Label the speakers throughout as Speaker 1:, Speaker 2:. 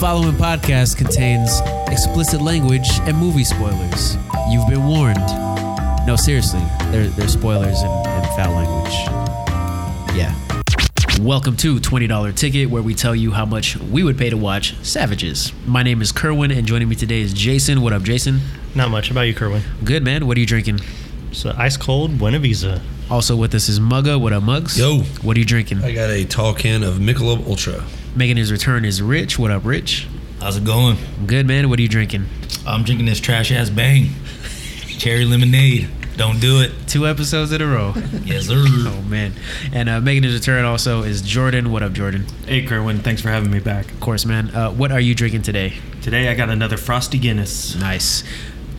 Speaker 1: following podcast contains explicit language and movie spoilers. You've been warned. No, seriously, there, there's spoilers and, and foul language. Yeah. Welcome to $20 Ticket, where we tell you how much we would pay to watch Savages. My name is Kerwin, and joining me today is Jason. What up, Jason?
Speaker 2: Not much How about you, Kerwin.
Speaker 1: Good, man. What are you drinking?
Speaker 2: So ice cold Buena Visa.
Speaker 1: Also with us is Mugga. What up, Mugs?
Speaker 3: Yo.
Speaker 1: What are you drinking?
Speaker 3: I got a tall can of Michelob Ultra.
Speaker 1: Making his return is Rich. What up, Rich?
Speaker 4: How's it going?
Speaker 1: Good, man. What are you drinking?
Speaker 4: I'm drinking this trash ass bang. Cherry lemonade. Don't do it.
Speaker 1: Two episodes in a row.
Speaker 4: Yes, sir.
Speaker 1: Oh man! And uh, making his return also is Jordan. What up, Jordan?
Speaker 5: Hey, Kerwin, thanks for having me back.
Speaker 1: Of course, man. Uh, what are you drinking today?
Speaker 5: Today I got another Frosty Guinness.
Speaker 1: Nice.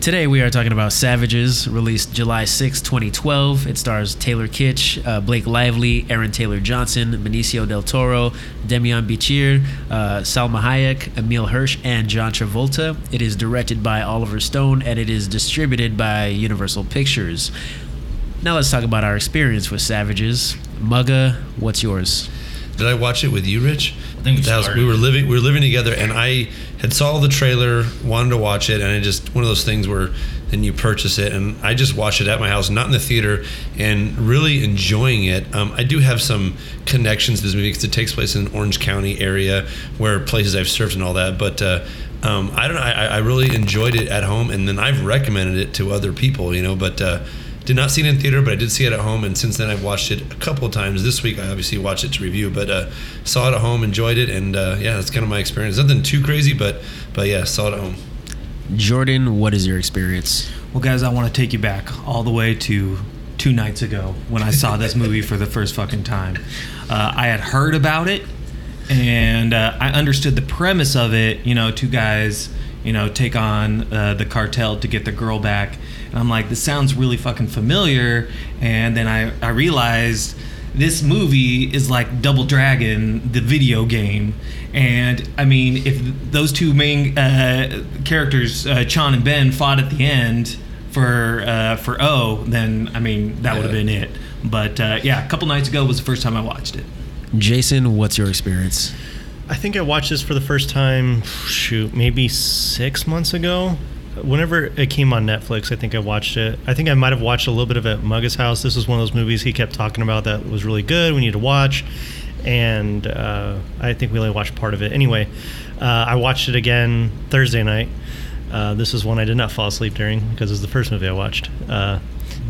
Speaker 1: Today we are talking about Savages, released July 6, 2012. It stars Taylor Kitsch, uh, Blake Lively, Aaron Taylor Johnson, Benicio del Toro, Demian Bichir, uh, Salma Hayek, Emile Hirsch, and John Travolta. It is directed by Oliver Stone and it is distributed by Universal Pictures. Now let's talk about our experience with Savages. Mugga, what's yours?
Speaker 3: Did I watch it with you, Rich?
Speaker 4: I think we
Speaker 3: we were living we were living together, and I had saw the trailer, wanted to watch it, and I just one of those things where then you purchase it, and I just watched it at my house, not in the theater, and really enjoying it. Um, I do have some connections to this movie because it takes place in an Orange County area, where places I've served and all that, but. Uh, um, I don't know. I, I really enjoyed it at home, and then I've recommended it to other people, you know. But uh, did not see it in theater, but I did see it at home, and since then I've watched it a couple of times. This week I obviously watched it to review, but uh, saw it at home, enjoyed it, and uh, yeah, that's kind of my experience. Nothing too crazy, but but yeah, saw it at home.
Speaker 1: Jordan, what is your experience?
Speaker 5: Well, guys, I want to take you back all the way to two nights ago when I saw this movie for the first fucking time. Uh, I had heard about it, and uh, I understood the premise of it. You know, two guys, you know, take on uh, the cartel to get the girl back, and I'm like, this sounds really fucking familiar. And then I I realized this movie is like Double Dragon, the video game. And I mean, if those two main uh, characters, uh, Chon and Ben, fought at the end for uh, for O, then I mean that would have been it. But uh, yeah, a couple nights ago was the first time I watched it.
Speaker 1: Jason, what's your experience?
Speaker 2: I think I watched this for the first time, shoot, maybe six months ago. Whenever it came on Netflix, I think I watched it. I think I might have watched a little bit of it at Mugga's house. This was one of those movies he kept talking about that was really good. We need to watch, and uh, I think we only watched part of it. Anyway, uh, I watched it again Thursday night. Uh, this is one I did not fall asleep during because it's the first movie I watched. Uh,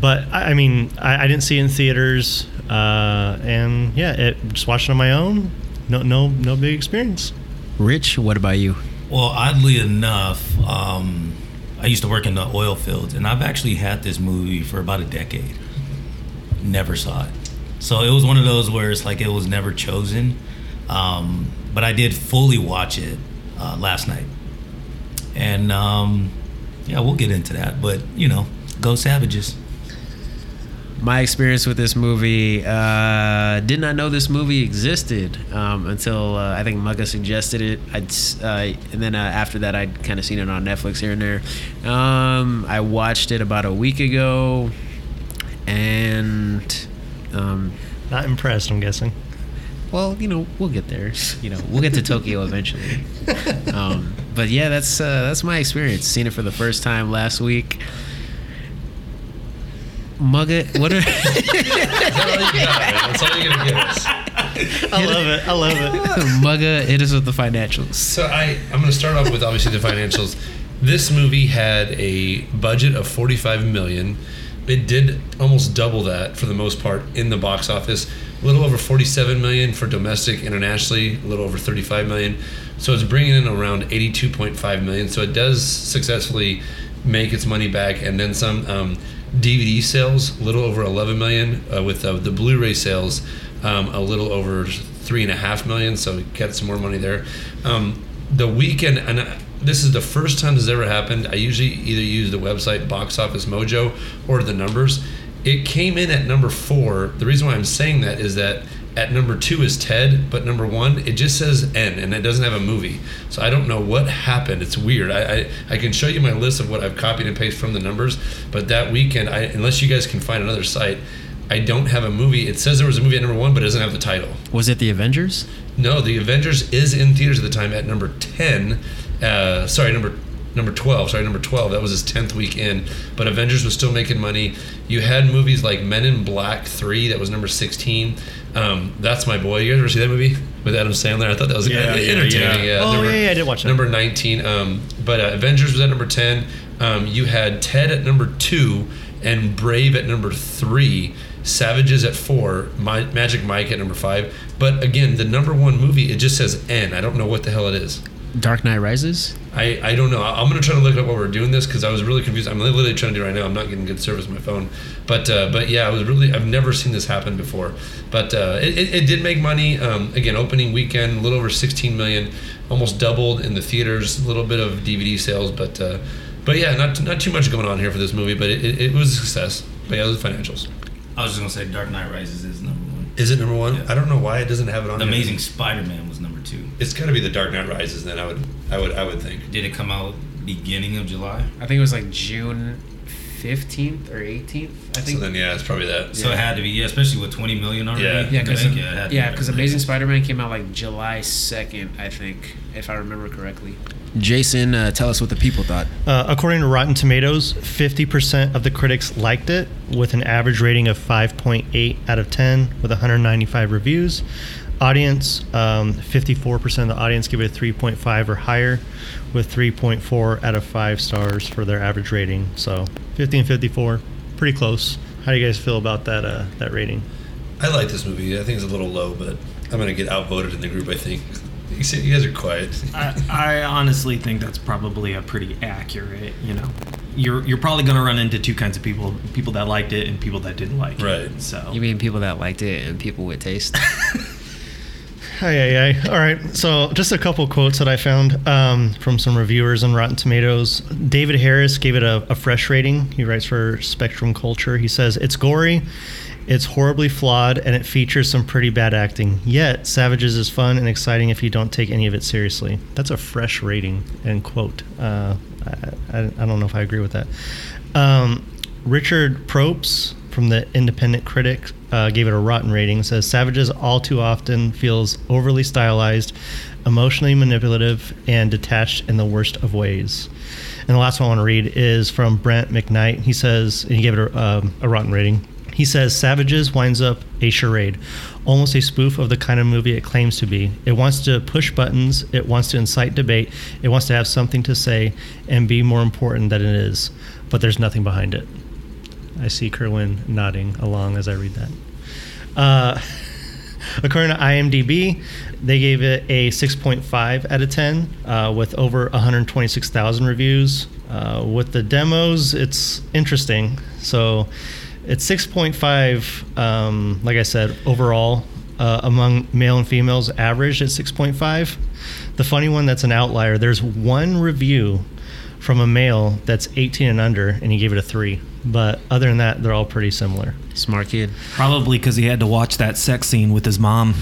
Speaker 2: but I, I mean, I, I didn't see it in theaters, uh, and yeah, it just watched it on my own. No, no, no big experience.
Speaker 1: Rich, what about you?
Speaker 4: Well, oddly enough, um, I used to work in the oil fields, and I've actually had this movie for about a decade. Never saw it. So it was one of those where it's like it was never chosen. Um, but I did fully watch it uh, last night. And um, yeah, we'll get into that. But, you know, go Savages.
Speaker 1: My experience with this movie, uh, did not know this movie existed um, until uh, I think Mugga suggested it. I'd, uh, and then uh, after that, I'd kind of seen it on Netflix here and there. Um, I watched it about a week ago, and um,
Speaker 2: Not impressed, I'm guessing.
Speaker 1: well, you know, we'll get there. You know, we'll get to Tokyo eventually. Um, but yeah, that's uh, that's my experience. Seen it for the first time last week. Mugga, what are
Speaker 3: That's all you're gonna get us.
Speaker 2: I love it. I love it.
Speaker 1: Mugga? Hit us with the financials.
Speaker 3: So I I'm gonna start off with obviously the financials. This movie had a budget of 45 million. It did almost double that for the most part in the box office. A little over 47 million for domestic, internationally, a little over 35 million. So it's bringing in around 82.5 million. So it does successfully make its money back and then some. Um, DVD sales, a little over 11 million, uh, with uh, the Blu-ray sales, um, a little over three and a half million. So we got some more money there. Um, the weekend, and I- this is the first time this has ever happened. I usually either use the website Box Office Mojo or the numbers. It came in at number four. The reason why I'm saying that is that at number two is Ted, but number one it just says N and it doesn't have a movie. So I don't know what happened. It's weird. I I, I can show you my list of what I've copied and pasted from the numbers, but that weekend, I, unless you guys can find another site, I don't have a movie. It says there was a movie at number one, but it doesn't have the title.
Speaker 1: Was it the Avengers?
Speaker 3: No, the Avengers is in theaters at the time at number ten. Uh, sorry, number number twelve. Sorry, number twelve. That was his tenth week in. But Avengers was still making money. You had movies like Men in Black Three. That was number sixteen. Um, That's my boy. You guys ever see that movie with Adam Sandler? I thought that was
Speaker 2: Yeah, yeah,
Speaker 3: entertaining.
Speaker 2: yeah. Oh, yeah, yeah, I did watch that.
Speaker 3: Number nineteen. Um, but uh, Avengers was at number ten. Um, you had Ted at number two and Brave at number three. Savages at four, My, Magic Mike at number five. But again, the number one movie, it just says N. I don't know what the hell it is.
Speaker 1: Dark Knight Rises?
Speaker 3: I, I don't know. I- I'm gonna try to look up what we're doing this because I was really confused. I'm literally trying to do it right now. I'm not getting good service on my phone, but uh, but yeah, I was really. I've never seen this happen before. But uh, it, it, it did make money. Um, again, opening weekend, a little over 16 million, almost doubled in the theaters. A little bit of DVD sales, but uh, but yeah, not not too much going on here for this movie. But it, it, it was a success. But yeah, those are financials.
Speaker 4: I was just gonna say Dark Knight Rises is number one.
Speaker 3: Is it number one?
Speaker 4: Yeah.
Speaker 3: I don't know why it doesn't have it on.
Speaker 4: The
Speaker 3: here.
Speaker 4: Amazing Spider-Man was number two.
Speaker 3: It's got to be the Dark Knight Rises. Then I would I would I would think.
Speaker 4: Did it come out beginning of July?
Speaker 1: I think it was like June 15th or 18th. I think.
Speaker 3: So then yeah, it's probably that.
Speaker 4: So it had to be, yeah, especially with 20 million already.
Speaker 3: Yeah.
Speaker 1: Yeah, because
Speaker 4: yeah, it had to be
Speaker 1: yeah, because Amazing. Spider-Man came out like July 2nd, I think, if I remember correctly. Jason, uh, tell us what the people thought.
Speaker 2: Uh, according to Rotten Tomatoes, 50% of the critics liked it, with an average rating of 5.8 out of 10, with 195 reviews. Audience, um, 54% of the audience give it a 3.5 or higher, with 3.4 out of 5 stars for their average rating. So 50 and 54, pretty close. How do you guys feel about that uh, that rating?
Speaker 3: I like this movie. I think it's a little low, but I'm gonna get outvoted in the group. I think. You see- you guys are quiet.
Speaker 5: I, I honestly think that's probably a pretty accurate. You know, you're you're probably going to run into two kinds of people: people that liked it and people that didn't like it.
Speaker 3: Right.
Speaker 5: it. So
Speaker 1: You mean people that liked it and people with taste?
Speaker 2: Aye, aye, aye. All right. So, just a couple quotes that I found um, from some reviewers on Rotten Tomatoes. David Harris gave it a, a fresh rating. He writes for Spectrum Culture. He says, It's gory, it's horribly flawed, and it features some pretty bad acting. Yet, Savages is fun and exciting if you don't take any of it seriously. That's a fresh rating, end quote. Uh, I, I, I don't know if I agree with that. Um, Richard Propes from the Independent Critic uh, gave it a rotten rating. Says Savages all too often feels overly stylized, emotionally manipulative, and detached in the worst of ways. And the last one I want to read is from Brent McKnight. He says, and he gave it a, um, a rotten rating. He says Savages winds up a charade, almost a spoof of the kind of movie it claims to be. It wants to push buttons, it wants to incite debate, it wants to have something to say and be more important than it is, but there's nothing behind it. I see Kerwin nodding along as I read that. Uh, according to IMDb, they gave it a 6.5 out of 10 uh, with over 126,000 reviews. Uh, with the demos, it's interesting. So it's 6.5, um, like I said, overall. Uh, among male and females, average at 6.5. The funny one that's an outlier, there's one review from a male that's 18 and under, and he gave it a 3. But other than that, they're all pretty similar.
Speaker 1: Smart kid.
Speaker 5: probably because he had to watch that sex scene with his mom.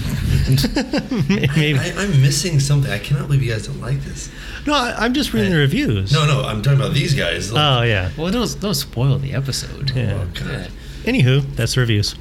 Speaker 2: Maybe.
Speaker 3: I, I'm missing something. I cannot believe you guys don't like this.
Speaker 2: No, I, I'm just reading the reviews.
Speaker 3: No, no, I'm talking about these guys.
Speaker 2: Oh yeah.
Speaker 1: Well, don't, don't spoil the episode.
Speaker 2: Yeah.
Speaker 3: Oh, God.
Speaker 2: Anywho, that's the reviews.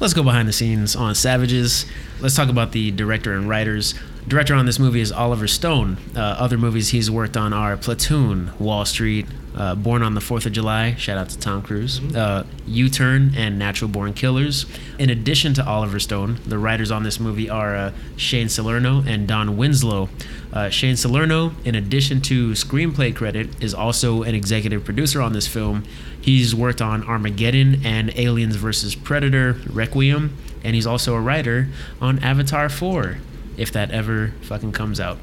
Speaker 1: Let's go behind the scenes on Savages. Let's talk about the director and writers. Director on this movie is Oliver Stone. Uh, other movies he's worked on are Platoon, Wall Street, uh, Born on the Fourth of July. Shout out to Tom Cruise. Uh, U-Turn and Natural Born Killers. In addition to Oliver Stone, the writers on this movie are uh, Shane Salerno and Don Winslow. Uh, Shane Salerno, in addition to screenplay credit, is also an executive producer on this film. He's worked on Armageddon and Aliens vs. Predator Requiem, and he's also a writer on Avatar 4, if that ever fucking comes out.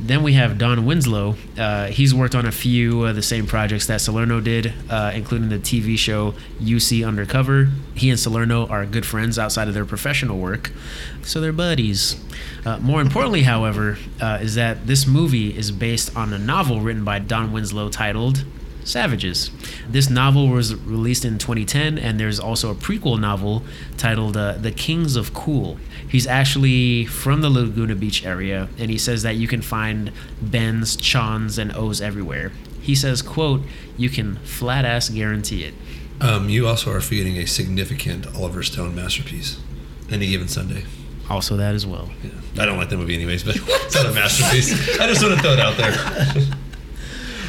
Speaker 1: Then we have Don Winslow. Uh, he's worked on a few of the same projects that Salerno did, uh, including the TV show UC Undercover. He and Salerno are good friends outside of their professional work, so they're buddies. Uh, more importantly, however, uh, is that this movie is based on a novel written by Don Winslow titled Savages. This novel was released in 2010, and there's also a prequel novel titled uh, The Kings of Cool. He's actually from the Laguna Beach area, and he says that you can find Bens, Chons, and O's everywhere. He says, quote, you can flat ass guarantee it.
Speaker 3: Um, you also are forgetting a significant Oliver Stone masterpiece, Any Given Sunday.
Speaker 1: Also, that as well.
Speaker 3: Yeah. I don't like that movie anyways, but it's not a masterpiece. I just want to throw it out there.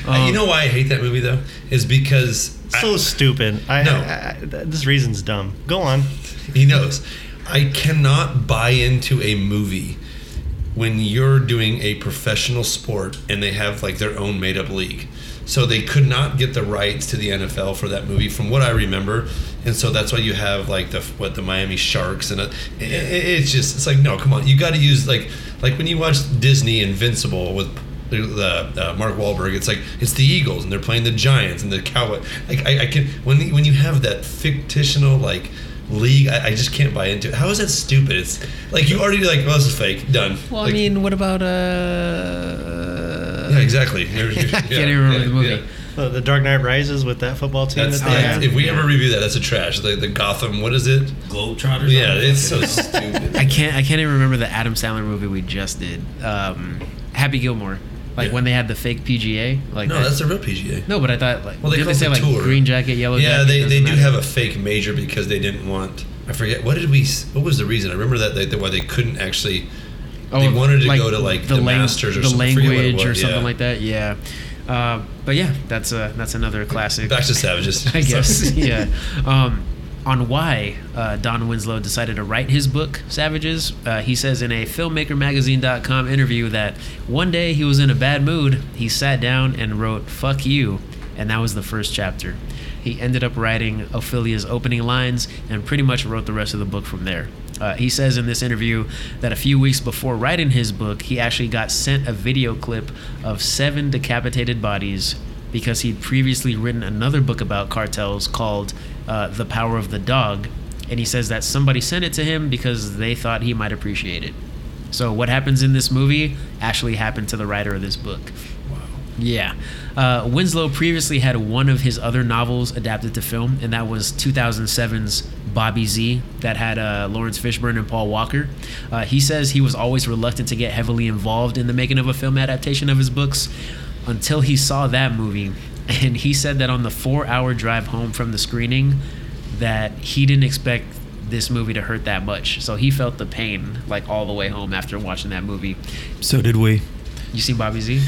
Speaker 3: Uh, you know why I hate that movie though? Is because
Speaker 2: So
Speaker 3: I-
Speaker 2: stupid. I,
Speaker 3: No.
Speaker 2: I, I, this reason's dumb. Go on.
Speaker 3: he knows. I cannot buy into a movie when you're doing a professional sport and they have like their own made up league. So they could not get the rights to the NFL for that movie, from what I remember, and so that's why you have like the what the Miami Sharks and a, it, it- it's just it's like no, come on, you got to use like like when you watch Disney Invincible with the uh, Mark Wahlberg, it's like it's the Eagles and they're playing the Giants and the Cowboy. Like I, I can when when you have that fictional like league, I, I just can't buy into it. How is that stupid? It's like you already like, well, this is fake, done.
Speaker 1: Well,
Speaker 3: Like,
Speaker 1: I mean, what about uh?
Speaker 3: yeah, exactly. You're- you're-
Speaker 1: I can't even remember the movie.
Speaker 2: Uh, the Dark Knight Rises with that football team
Speaker 3: That's,
Speaker 2: that they
Speaker 3: if we ever review that, that's a trash. The, the Gotham, what is it?
Speaker 4: Globetrotters.
Speaker 3: Yeah, it's so stupid.
Speaker 1: I can't. I can't even remember the Adam Sandler movie we just did. Um, Happy Gilmore. Like
Speaker 3: Yeah.
Speaker 1: when they had the fake PGA. Like
Speaker 3: No,
Speaker 1: that-
Speaker 3: that's the real PGA.
Speaker 1: no, but I thought like
Speaker 3: Well, they
Speaker 1: they say
Speaker 3: the
Speaker 1: like
Speaker 3: tour.
Speaker 1: green jacket, yellow
Speaker 3: Yeah,
Speaker 1: jacket?
Speaker 3: they, they do
Speaker 1: matter.
Speaker 3: have a fake major because they didn't want. I forget what did we. What was the reason? I remember that they, that why they couldn't actually.
Speaker 1: Oh, they
Speaker 3: wanted to go to like the,
Speaker 1: lang-
Speaker 3: Masters or
Speaker 1: the
Speaker 3: something. I forget what it
Speaker 1: language or something
Speaker 3: yeah.
Speaker 1: like that. Yeah, uh, but yeah, that's a that's another classic.
Speaker 3: Back to Savages.
Speaker 1: I guess. Yeah. Um, on why uh, Don Winslow decided to write his book, Savages, uh, he says in a FilmmakerMagazine.com interview that one day he was in a bad mood. He sat down and wrote "fuck you," and that was the first chapter. He ended up writing Ophelia's opening lines and pretty much wrote the rest of the book from there. Uh, he says in this interview that a few weeks before writing his book, he actually got sent a video clip of seven decapitated bodies because he'd previously written another book about cartels called uh, The Power of the Dog. And he says that somebody sent it to him because they thought he might appreciate it. So, what happens in this movie actually happened to the writer of this book. Wow. Yeah. Uh, Winslow previously had one of his other novels adapted to film, and that was 2007's Bobby Z, that had uh, Laurence Fishburne and Paul Walker. Uh, he says he was always reluctant to get heavily involved in the making of a film adaptation of his books until he saw that movie. And he said that on the four hour drive home from the screening, that he didn't expect this movie to hurt that much. So he felt the pain like all the way home after watching that movie.
Speaker 5: So did we.
Speaker 1: You see Bobby Z?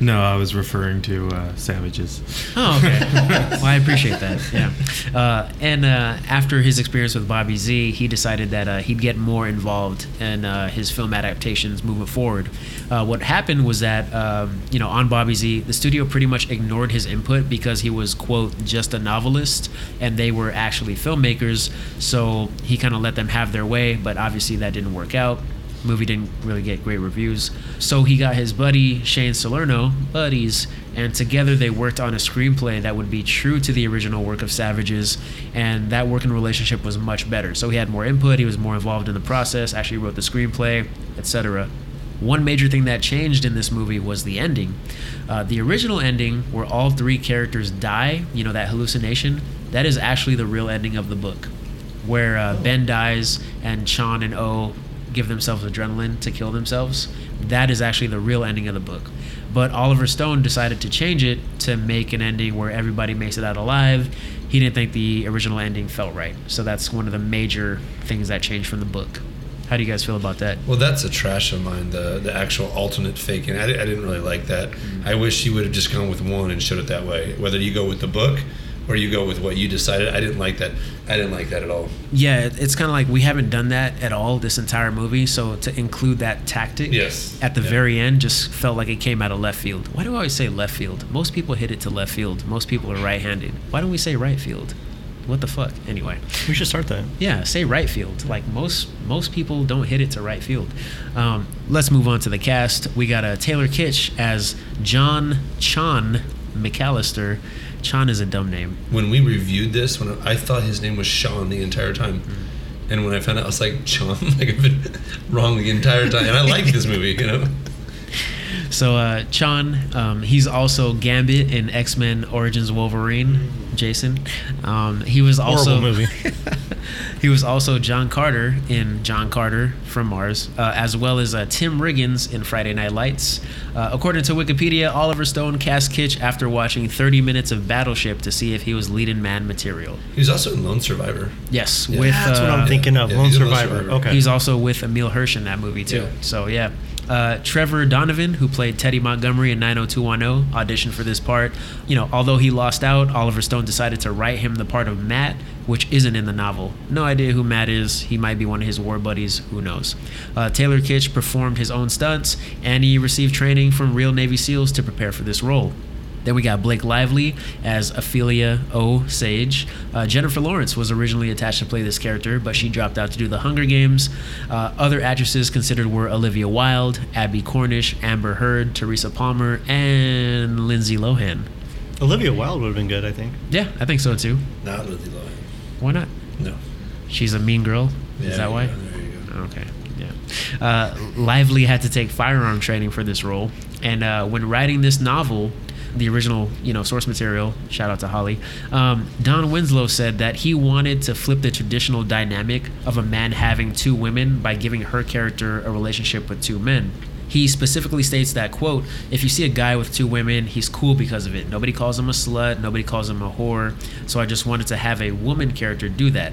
Speaker 5: No, I was referring to uh, Savages.
Speaker 1: Oh, okay. well, I appreciate that. Yeah. Uh, and uh, after his experience with Bobby Z, he decided that uh, he'd get more involved in uh, his film adaptations moving forward. Uh, what happened was that, um, you know, on Bobby Z, the studio pretty much ignored his input because he was, quote, just a novelist and they were actually filmmakers. So he kind of let them have their way, but obviously that didn't work out movie didn't really get great reviews. So he got his buddy Shane Salerno, buddies, and together they worked on a screenplay that would be true to the original work of Savages, and that working relationship was much better. So he had more input, he was more involved in the process, actually wrote the screenplay, etc. One major thing that changed in this movie was the ending. Uh, the original ending, where all three characters die, you know, that hallucination, that is actually the real ending of the book. Where uh, Ben dies and Sean and O give themselves adrenaline to kill themselves. That is actually the real ending of the book. But Oliver Stone decided to change it to make an ending where everybody makes it out alive. He didn't think the original ending felt right. So that's one of the major things that changed from the book. How do you guys feel about that?
Speaker 3: Well, that's a trash of mine. The the actual alternate faking. I, I didn't really like that. Mm. I wish you would have just gone with one and showed it that way. Whether you go with the book or you go with what you decided. I didn't like that. I didn't like that at all.
Speaker 1: Yeah, it's kind of like we haven't done that at all this entire movie. So to include that tactic
Speaker 3: Yes.
Speaker 1: at the
Speaker 3: Yeah.
Speaker 1: very end just felt like it came out of left field. Why do I always say left field? Most people hit it to left field. Most people are right handed. Why don't we say right field? What the fuck? Anyway.
Speaker 2: We should start that.
Speaker 1: Yeah, say right field. Like most most people don't hit it to right field. Um, let's move on to the cast. We got uh, Taylor Kitsch as John Chon McAllister. Chon is a dumb name.
Speaker 3: When we reviewed this, when I, thought his name was Sean the entire time, and when I found out, I was like, Sean, like I've been wrong the entire time. And I liked this movie, you know.
Speaker 1: So uh, Chon, um, he's also Gambit in X Men Origins Wolverine. Jason, um, he was also
Speaker 2: Horrible movie.
Speaker 1: he was also John Carter in John Carter from Mars, uh, as well as uh, Tim Riggins in Friday Night Lights. Uh, according to Wikipedia, Oliver Stone cast Kitsch after watching 30 minutes of Battleship to see if he was leading man material.
Speaker 3: He was also in Lone Survivor.
Speaker 1: Yes,
Speaker 3: Yeah.
Speaker 1: with
Speaker 2: That's what
Speaker 1: uh,
Speaker 2: I'm thinking of.
Speaker 3: yeah,
Speaker 2: Lone
Speaker 3: he's in Lone
Speaker 2: Survivor.
Speaker 3: Survivor.
Speaker 2: Okay.
Speaker 1: He's also with Emile Hirsch in that movie too.
Speaker 3: Yeah.
Speaker 1: So yeah. Uh, Trevor Donovan, who played Teddy Montgomery in 90210, auditioned for this part. You know, although he lost out, Oliver Stone decided to write him the part of Matt, which isn't in the novel. No idea who Matt is. He might be one of his war buddies. Who knows? Uh, Taylor Kitsch performed his own stunts, and he received training from real Navy SEALs to prepare for this role. Then we got Blake Lively as Ophelia O. Sage. Uh, Jennifer Lawrence was originally attached to play this character, but she dropped out to do The Hunger Games. Uh, other actresses considered were Olivia Wilde, Abbie Cornish, Amber Heard, Teresa Palmer, and Lindsay Lohan.
Speaker 2: Olivia Wilde would have been good, I think.
Speaker 1: Yeah, I think so too.
Speaker 3: Not Lindsay Lohan.
Speaker 1: Why not?
Speaker 3: No.
Speaker 1: She's a mean girl.
Speaker 3: Yeah,
Speaker 1: Is that why?
Speaker 3: There you go.
Speaker 1: Okay. Yeah. Uh, Lively had to take firearm training for this role, and uh, when writing this novel, the original, you know, source material. Shout out to Holly. Um, Don Winslow said that he wanted to flip the traditional dynamic of a man having two women by giving her character a relationship with two men. He specifically states that quote: "If you see a guy with two women, he's cool because of it. Nobody calls him a slut. Nobody calls him a whore. So I just wanted to have a woman character do that."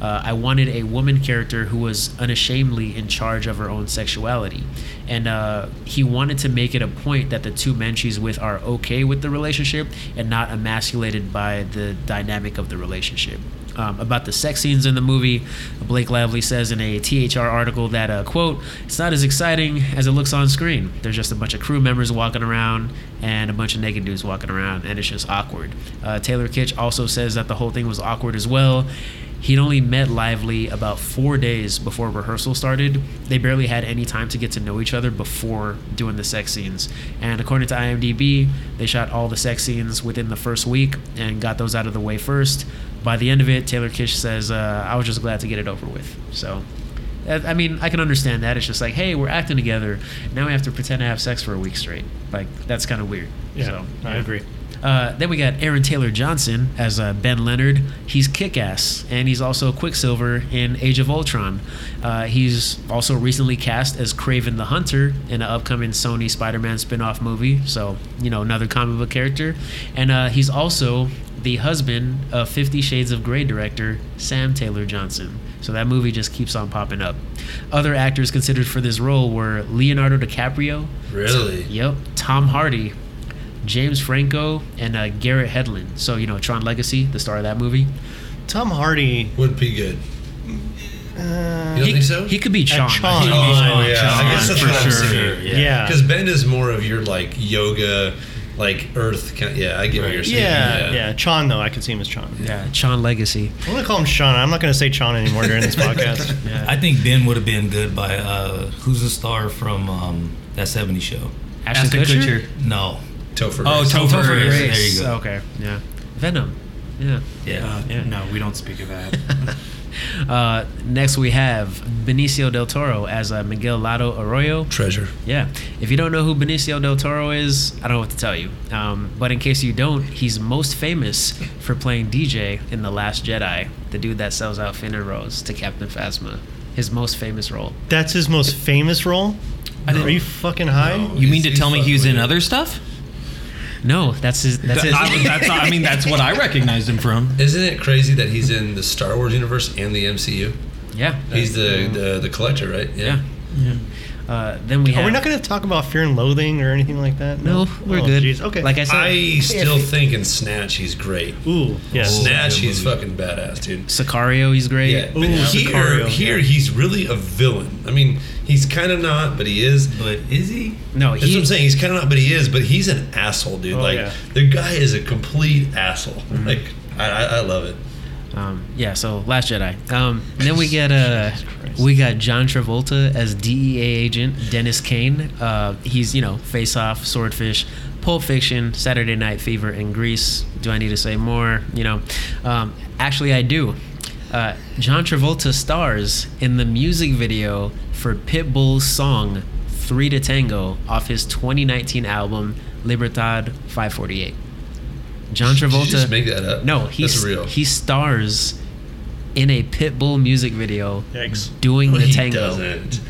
Speaker 1: Uh, I wanted a woman character who was unashamedly in charge of her own sexuality. And uh, he wanted to make it a point that the two men she's with are okay with the relationship and not emasculated by the dynamic of the relationship. Um, about the sex scenes in the movie, Blake Lively says in a THR article that, uh, quote, it's not as exciting as it looks on screen. There's just a bunch of crew members walking around and a bunch of naked dudes walking around, and it's just awkward. Uh, Taylor Kitsch also says that the whole thing was awkward as well. He'd only met Lively about four days before rehearsal started. They barely had any time to get to know each other before doing the sex scenes. And according to IMDb, they shot all the sex scenes within the first week and got those out of the way first. By the end of it, Taylor Kitsch says, uh, I was just glad to get it over with. So, I mean, I can understand that. It's just like, hey, we're acting together. Now we have to pretend to have sex for a week straight. Like, that's kind of weird.
Speaker 2: Yeah,
Speaker 1: so,
Speaker 2: I agree.
Speaker 1: Uh, then we got Aaron Taylor Johnson as uh, Ben Leonard. He's kick ass, and he's also Quicksilver in Age of Ultron. Uh, he's also recently cast as Kraven the Hunter in an upcoming Sony Spider Man spin off movie. So, you know, another comic book character. And uh, he's also the husband of Fifty Shades of Grey director Sam Taylor Johnson. So that movie just keeps on popping up. Other actors considered for this role were Leonardo DiCaprio.
Speaker 3: Really?
Speaker 1: Yep. Tom Hardy, James Franco, and uh, Garrett Hedlund. So you know Tron Legacy, the star of that movie.
Speaker 2: Tom Hardy.
Speaker 3: Would be good.
Speaker 2: Uh,
Speaker 3: You don't
Speaker 1: he,
Speaker 3: think so?
Speaker 1: he could be Chon.
Speaker 2: Chon.
Speaker 1: Could be
Speaker 3: Oh,
Speaker 1: Chon.
Speaker 3: yeah. I guess that's
Speaker 4: for
Speaker 3: what I'm
Speaker 4: sure.
Speaker 3: saying.
Speaker 2: Yeah.
Speaker 3: Because Ben is more of your like yoga, like earth. Kind yeah, I get what you're saying.
Speaker 2: yeah, yeah, Chon though. I could see him as Chon.
Speaker 1: Yeah, Chon Legacy.
Speaker 2: I'm gonna call him Sean. I'm not gonna say Chon anymore during this podcast.
Speaker 1: Yeah.
Speaker 4: I think Ben would have been good by uh, who's the star from um, that '70s show?
Speaker 1: Ashton
Speaker 5: Ashton
Speaker 1: Kutcher.
Speaker 5: Kutcher.
Speaker 4: No,
Speaker 3: Topher.
Speaker 5: Oh,
Speaker 3: Grace.
Speaker 5: Topher
Speaker 1: Topher
Speaker 5: Grace.
Speaker 1: Grace.
Speaker 4: There you go.
Speaker 1: Okay. Yeah. Venom. Yeah.
Speaker 4: yeah.
Speaker 5: Uh,
Speaker 1: Yeah.
Speaker 5: No, we don't speak of that.
Speaker 1: Uh, next we have Benicio del Toro as uh, Miguel Lado Arroyo.
Speaker 3: treasure.
Speaker 1: Yeah. If you don't know who Benicio del Toro is, I don't know what to tell you. Um, but in case you don't, he's most famous for playing DJ in The Last Jedi, the dude that sells out Finneros to Captain Phasma. His most famous role.
Speaker 2: That's his most famous role. Are you fucking high?
Speaker 3: No.
Speaker 5: you mean to tell me
Speaker 3: he's
Speaker 5: he was in other stuff?
Speaker 1: No, that's his. That's his.
Speaker 5: I, that's, I mean, that's what I recognized him from.
Speaker 3: Isn't it crazy that he's in the Star Wars universe and the MCU?
Speaker 1: yeah.
Speaker 3: He's the the, the collector, right?
Speaker 1: Yeah. Uh, then we have.
Speaker 2: Are we not gonna talk about Fear and Loathing or anything like that?
Speaker 1: No, we're
Speaker 2: Oh,
Speaker 1: good.
Speaker 2: jeez. Okay.
Speaker 1: Like I said,
Speaker 3: I still think in Snatch he's great.
Speaker 2: Ooh,
Speaker 4: yeah.
Speaker 3: Snatch, he's fucking badass, dude.
Speaker 1: Sicario, he's great.
Speaker 3: Yeah, but
Speaker 2: Ooh,
Speaker 3: here,
Speaker 2: Sicario,
Speaker 3: here
Speaker 2: yeah.
Speaker 3: he's really a villain. I mean, he's kind of not, but he is.
Speaker 4: But is he?
Speaker 1: No,
Speaker 3: That's what I'm saying. He's kind of not, but he is. But he's an asshole, dude.
Speaker 2: Oh,
Speaker 3: like
Speaker 2: yeah.
Speaker 3: the guy is a complete asshole.
Speaker 1: Mm-hmm.
Speaker 3: Like I, I, I love it.
Speaker 1: Um, yeah, so Last Jedi. Um, then we get uh, we got John Travolta as DEA agent Dennis Kane. Uh, he's you know Face Off, Swordfish, Pulp Fiction, Saturday Night Fever, and Grease. Do I need to say more? You know, um, actually I do. Uh, John Travolta stars in the music video for Pitbull's song Three to Tango off his 2019 album Libertad 548. John
Speaker 3: Did you
Speaker 1: Travolta.
Speaker 3: just make that up?
Speaker 1: No, he's,
Speaker 3: That's real.
Speaker 1: he stars in a Pitbull music video
Speaker 2: Yikes.
Speaker 1: doing
Speaker 3: No,
Speaker 1: the
Speaker 3: he
Speaker 1: tango.
Speaker 3: doesn't.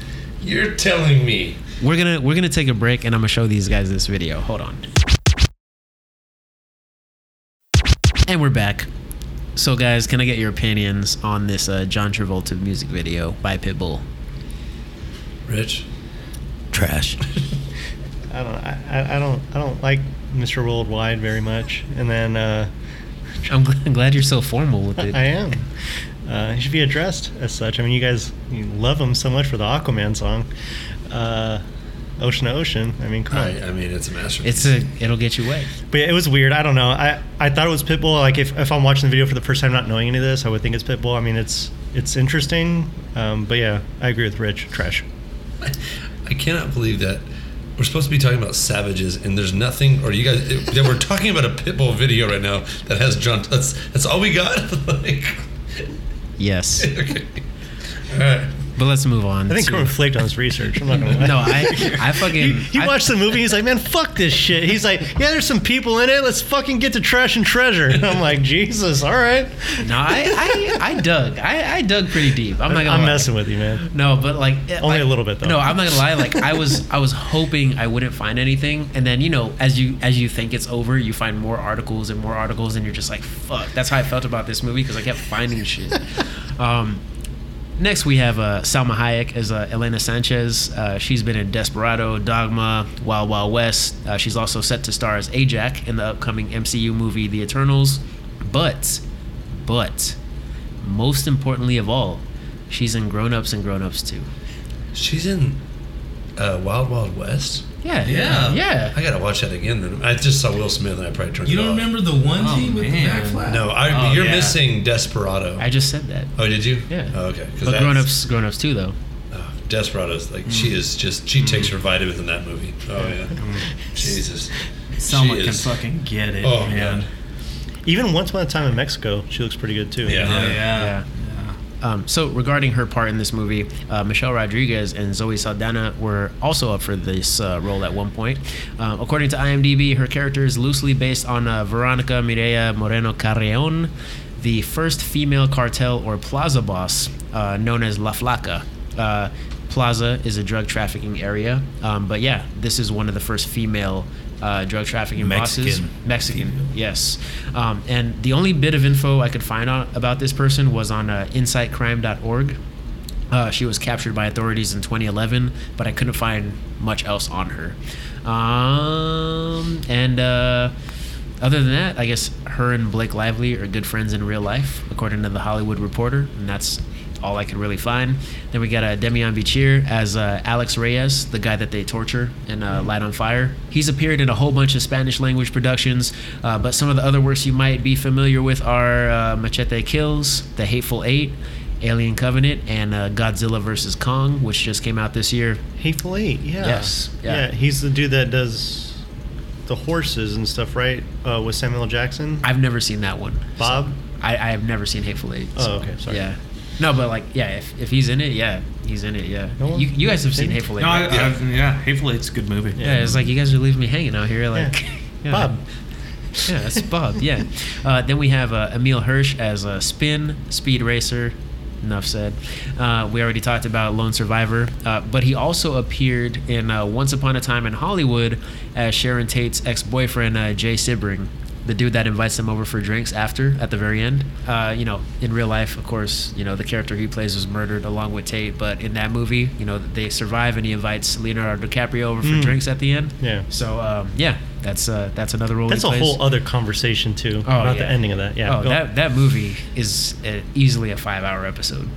Speaker 3: You're telling me.
Speaker 1: We're gonna we're gonna take a break and I'm gonna show these guys this video. Hold on. And we're back. So guys, can I get your opinions on this uh, John Travolta music video by Pitbull?
Speaker 3: Rich.
Speaker 4: Trash.
Speaker 2: I don't. I, I- I don't. I don't like Mr. Worldwide very much. And then uh,
Speaker 1: I'm gl- glad you're so formal with it.
Speaker 2: I am. Uh, he should be addressed as such. I mean, you guys you love him so much for the Aquaman song, uh, "Ocean to Ocean." I mean, come on.
Speaker 3: I, I mean, it's a masterpiece.
Speaker 1: It's a it'll get you wet.
Speaker 2: But yeah, it was weird. I don't know. I, I thought it was Pitbull. Like if, if I'm watching the video for the first time, not knowing any of this, I would think it's Pitbull. I mean, it's it's interesting. Um, but yeah, I agree with Rich. Trash.
Speaker 3: I cannot believe that we're supposed to be talking about savages, and there's nothing. Or you guys, that we're talking about a Pitbull video right now that has John. That's that's all we got. like,
Speaker 1: Yes.
Speaker 3: okay, all right.
Speaker 1: But let's move on.
Speaker 2: I think
Speaker 1: to-
Speaker 2: Corbin flaked on his research. I'm not gonna lie.
Speaker 1: No, I I fucking
Speaker 2: He, he
Speaker 1: I-
Speaker 2: watched the movie. He's like, man, fuck this shit. He's like, yeah, there's some people in it. Let's fucking get to trash and treasure. And I'm like, Jesus, all right.
Speaker 1: No, I, I, I dug. I, I dug pretty deep. I'm not gonna
Speaker 2: I'm
Speaker 1: lie.
Speaker 2: messing with you, man.
Speaker 1: No, but like
Speaker 2: Only
Speaker 1: like-
Speaker 2: a little bit, though.
Speaker 1: No, I'm not gonna lie. Like I was, I was hoping I wouldn't find anything, and then you know, as you as you think it's over, you find more articles and more articles, and you're just like, fuck. That's how I felt about this movie because I kept finding shit. Um, next, we have uh, Salma Hayek as uh, Elena Sanchez. Uh, she's been in Desperado, Dogma, Wild Wild West. Uh, she's also set to star as Ajax in the upcoming MCU movie The Eternals. But, but, most importantly of all, she's in Grown Ups and Grown Ups too.
Speaker 3: She's in uh, Wild Wild West.
Speaker 1: Yeah,
Speaker 4: Yeah.
Speaker 1: yeah.
Speaker 3: I gotta watch that again. Then I just saw Will Smith, and I probably turned.
Speaker 4: You
Speaker 3: it
Speaker 4: don't
Speaker 3: off.
Speaker 4: remember the onesie
Speaker 5: Oh,
Speaker 4: with the
Speaker 5: man.
Speaker 4: back flap?
Speaker 3: No, I,
Speaker 5: Oh,
Speaker 3: you're
Speaker 5: yeah.
Speaker 3: missing Desperado.
Speaker 1: I just said that.
Speaker 3: oh, did you?
Speaker 1: Yeah.
Speaker 3: Oh, okay. 'Cause
Speaker 1: But
Speaker 3: that's-
Speaker 1: Grown Ups, Grown Ups too, though.
Speaker 3: Oh, Desperado's like she mm. is just she takes her vitamins in that movie. Oh yeah, mm.
Speaker 5: Jesus.
Speaker 3: Salma
Speaker 5: can fucking get it,
Speaker 3: Oh,
Speaker 5: man.
Speaker 3: God.
Speaker 2: Even once upon a time in Mexico, she looks pretty good too.
Speaker 3: Yeah. Yeah.
Speaker 5: yeah.
Speaker 1: Yeah. Um, so regarding her part in this movie, uh, Michelle Rodriguez and Zoe Saldana were also up for this uh, role at one point. Um, according to IMDb, her character is loosely based on uh, Veronica Mireya Moreno Carreon, the first female cartel or plaza boss uh, known as La Flaca. Uh, plaza is a drug trafficking area, um, but yeah, this is one of the first female uh, drug trafficking bosses.
Speaker 4: Mexican.
Speaker 1: Mexican, yes. Um, and the only bit of info I could find out about this person was on uh, insightcrime.org. Uh, she was captured by authorities in 2011, but I couldn't find much else on her. Um, and uh, other than that, I guess her and Blake Lively are good friends in real life, according to the Hollywood Reporter, and that's all I could really find. Then we got uh, Demian Bichir as uh, Alex Reyes, the guy that they torture in uh, Light on Fire. He's appeared in a whole bunch of Spanish language productions, uh, but some of the other works you might be familiar with are uh, Machete Kills, The Hateful Eight, Alien Covenant, and uh, Godzilla vs. Kong, which just came out this year.
Speaker 2: Hateful Eight. Yeah.
Speaker 1: Yes, yeah.
Speaker 2: Yeah. He's the dude that does the horses and stuff, right? Uh, with Samuel Jackson.
Speaker 1: I've never seen that one.
Speaker 2: Bob?
Speaker 1: I, I have never seen Hateful Eight.
Speaker 2: Oh, okay, sorry.
Speaker 1: Yeah. No, but like, yeah, if, if he's in it, yeah, he's in it, yeah.
Speaker 2: No
Speaker 1: you, you guys have seen
Speaker 2: didn't-
Speaker 1: Hateful Eight,
Speaker 5: No, I, yeah. I've, yeah, Hateful Eight's a good movie.
Speaker 1: yeah, it's like you guys are leaving me hanging out here, like
Speaker 2: Yeah.
Speaker 1: yeah.
Speaker 2: Bob.
Speaker 1: Yeah, that's Bob. Yeah. Uh, then we have uh, Emile Hirsch as a Spin Speed Racer. Enough said. Uh, we already talked about Lone Survivor, uh, but he also appeared in uh, Once Upon a Time in Hollywood as Sharon Tate's ex-boyfriend uh, Jay Sebring, the dude that invites him over for drinks after at the very end. Uh, you know, in real life, of course, you know the character he plays was murdered along with Tate, but in that movie, you know they survive, and he invites Leonardo DiCaprio over for
Speaker 2: Mm.
Speaker 1: drinks at the end.
Speaker 2: Yeah.
Speaker 1: So um, yeah, that's uh, that's another role.
Speaker 2: That's a
Speaker 1: plays.
Speaker 2: whole other conversation too.
Speaker 1: Oh,
Speaker 2: about
Speaker 1: yeah.
Speaker 2: the ending of that. Yeah.
Speaker 1: oh,
Speaker 2: go-
Speaker 1: that that movie is uh, easily a five-hour episode.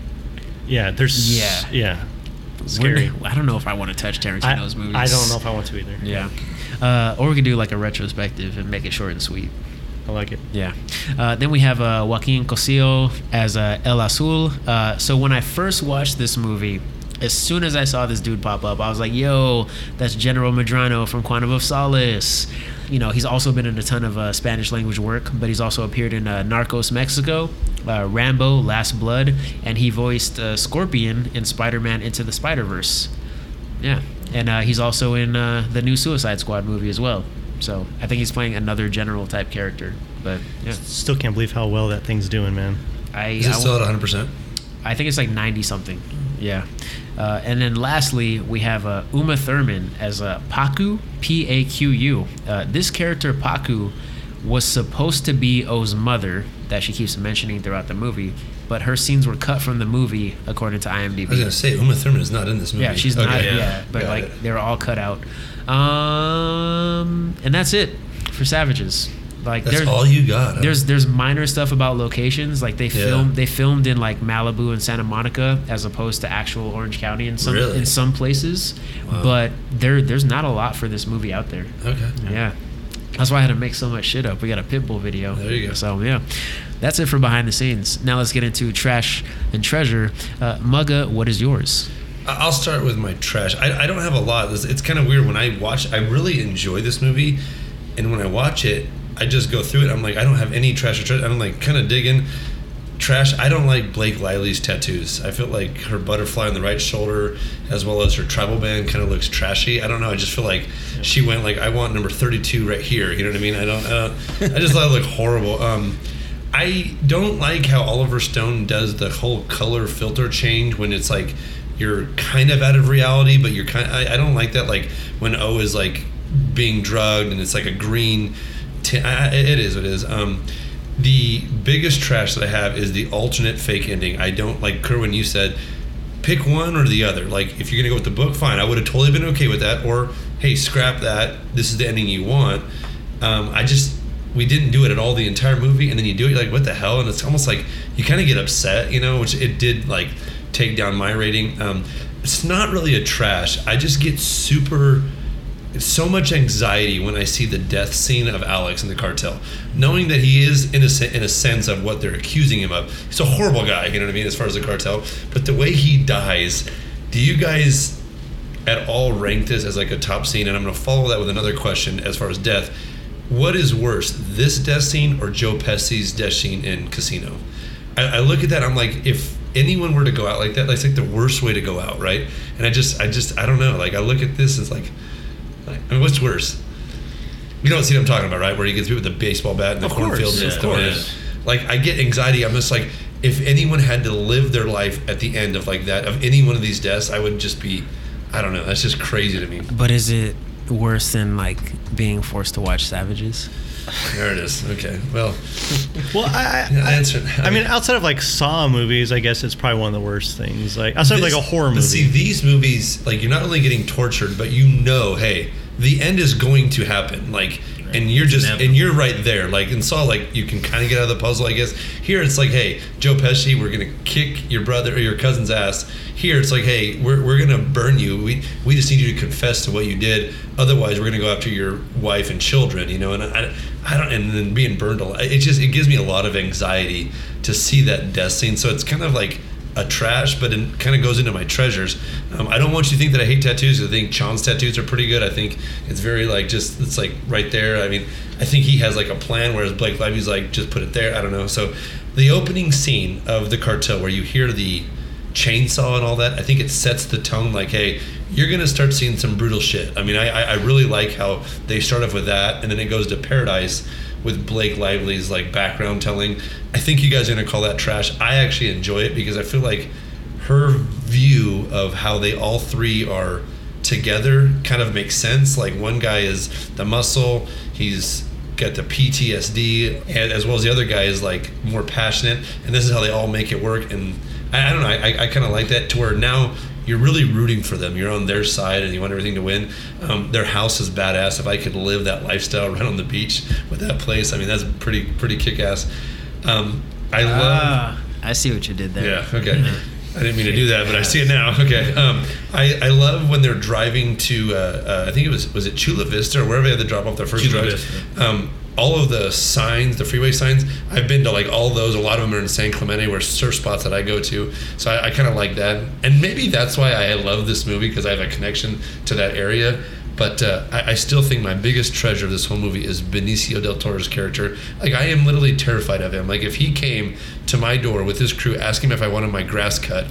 Speaker 2: yeah. There's.
Speaker 1: Yeah.
Speaker 2: Yeah. Scary.
Speaker 1: We're- I don't know if I want to touch
Speaker 2: I,
Speaker 1: Tarantino's movies.
Speaker 2: I don't know if I want to either.
Speaker 1: Yeah. Uh, or we could do like a retrospective and make it short and sweet.
Speaker 2: I like it.
Speaker 1: Yeah. Uh, then we have uh, Joaquin Cosio as uh, El Azul. Uh, so when I first watched this movie, as soon as I saw this dude pop up, I was like, "Yo, that's General Medrano from Quantum of Solace." You know, he's also been in a ton of uh, Spanish language work, but he's also appeared in uh, Narcos Mexico, uh, Rambo: Last Blood, and he voiced uh, Scorpion in Spider-Man: Into the Spider-Verse. Yeah. And uh, he's also in uh, the new Suicide Squad movie as well. So I think he's playing another general type character. But yeah,
Speaker 2: Still can't believe how well that thing's doing, man.
Speaker 1: I
Speaker 3: Is it
Speaker 1: I
Speaker 3: still at 100? percent
Speaker 1: I think it's like 90 something. Yeah. Uh, and then lastly, we have uh, Uma Thurman as uh, Paqu, P A Q U. Uh, this character, Paqu, was supposed to be O's mother that she keeps mentioning throughout the movie, but her scenes were cut from the movie according to IMDb.
Speaker 3: I was gonna say Uma Thurman is not in this movie.
Speaker 1: Yeah, she's not.
Speaker 3: Okay.
Speaker 1: Yeah, but
Speaker 3: Got
Speaker 1: like
Speaker 3: it.
Speaker 1: they were all cut out. Um, and that's it for Savages. Like
Speaker 3: That's
Speaker 1: there's
Speaker 3: all you got. huh?
Speaker 1: there's there's minor stuff about locations. Like they
Speaker 3: Yeah.
Speaker 1: filmed they filmed in like Malibu and Santa Monica as opposed to actual Orange County in some
Speaker 3: Really?
Speaker 1: in some places.
Speaker 3: Wow.
Speaker 1: But there there's not a lot for this movie out there.
Speaker 3: okay.
Speaker 1: Yeah. That's why I had to make so much shit up. We got a Pitbull video.
Speaker 3: There you go.
Speaker 1: So yeah, that's it for behind the scenes. Now let's get into trash and treasure. Uh, Mugga, what is yours?
Speaker 3: I'll start with my trash. I, I don't have a lot. It's, it's kind of weird when I watch. I really enjoy this movie, and when I watch it, I just go through it. I'm like, I don't have any trash or treasure. I'm like kind of digging trash. I don't like Blake Lively's tattoos. I feel like her butterfly on the right shoulder, as well as her tribal band, kind of looks trashy. I don't know. I just feel like she went like, I want number 32 right here. You know what I mean? I don't. I, I just thought it looked horrible. Um, I don't like how Oliver Stone does the whole color filter change when it's like you're kind of out of reality, but you're kind. I, I don't like that. Like when O is like being drugged and it's like a green. T- I- it is. It is. Um, the biggest trash that I have is the alternate fake ending. I don't like Kerwin. You said pick one or the other. Like if you're gonna go with the book, fine. I would have totally been okay with that. Or hey, scrap that. This is the ending you want. Um, I just we didn't do it at all the entire movie, and then you do it you're like what the hell? And it's almost like you kind of get upset, you know, which it did like take down my rating. Um, it's not really a trash. I just get super so much anxiety when I see the death scene of Alex in the cartel, knowing that he is innocent in a sense of what they're accusing him of. He's a horrible guy, you know what I mean, as far as the cartel. But the way he dies, do you guys at all rank this as like a top scene? And I'm going to follow that with another question as far as death. What is worse, this death scene or Joe Pesci's death scene in Casino? I, I look at that, I'm like, if anyone were to go out like that, that's like the worst way to go out, right? And I just, I just, I don't know. Like I look at this, it's like, like, I mean, what's worse? You don't see what I'm talking about, right? Where he gets beat with a baseball bat in the
Speaker 2: Of course,
Speaker 3: cornfield. and
Speaker 2: yeah,
Speaker 3: it's
Speaker 2: of
Speaker 3: throwing it.
Speaker 2: course.
Speaker 3: Like I get anxiety. I'm just like, if anyone had to live their life at the end of like that of any one of these deaths, I would just be, I don't know. That's just crazy to me.
Speaker 1: But is it worse than like being forced to watch Savages?
Speaker 3: There it is. Okay. Well,
Speaker 2: Well, I, I,
Speaker 3: answer-
Speaker 2: I mean, outside of like Saw movies, I guess it's probably one of the worst things. Like outside of like a
Speaker 3: This-
Speaker 2: horror
Speaker 3: but
Speaker 2: movie.
Speaker 3: See, these movies, like you're not only getting tortured, but you know, hey, the end is going to happen. Like, and you're just
Speaker 4: inevitable.
Speaker 3: and you're right there. Like in Saw, like you can kind of get out of the puzzle, I guess. Here, it's like, hey, Joe Pesci, we're gonna kick your brother or your cousin's ass. Here, it's like, hey, we're, we're gonna burn you. We we just need you to confess to what you did. Otherwise, we're gonna go after your wife and children. You know, and I, I don't. And then being burned a lot. It just it gives me a lot of anxiety to see that death scene. So it's kind of like a trash, but it kind of goes into my treasures. Um, I don't want you to think that I hate tattoos. I think Chon's tattoos are pretty good. I think it's very like just it's like right there. I mean, I think he has like a plan, whereas Blake Lively's like just put it there. I don't know. So the opening scene of the cartel where you hear the chainsaw and all that, I think it sets the tone. Like, hey, you're gonna start seeing some brutal shit. I mean, I I really like how they start off with that, and then it goes to Paradise with Blake Lively's like background telling. I think you guys are gonna call that trash. I actually enjoy it because I feel like her view of how they all three are together kind of makes sense. Like one guy is the muscle, he's got the PTSD, and as well as the other guy is like more passionate, and this is how they all make it work. And I, I don't know, I, I kind of like that to where now you're really rooting for them. You're on their side, and you want everything to win. Um, their house is badass. If I could live that lifestyle right on the beach with that place, I mean that's pretty pretty kick ass. Um, I love.
Speaker 1: Ah, I see what you did there.
Speaker 3: Yeah. Okay. I didn't mean to do that, but I see it now. Okay. Um, I, I love when they're driving to uh, uh, I think it was was it Chula Vista or wherever they had to drop off their first
Speaker 4: Chula
Speaker 3: drugs. Um, all of the signs, the freeway signs, I've been to like all those. A lot of them are in San Clemente, where surf spots that I go to. So I, I kind of like that, and maybe that's why I love this movie because I have a connection to that area. But uh, I, I still think my biggest treasure of this whole movie is Benicio del Toro's character. Like I am literally terrified of him. Like if he came to my door with his crew asking me if I wanted my grass cut,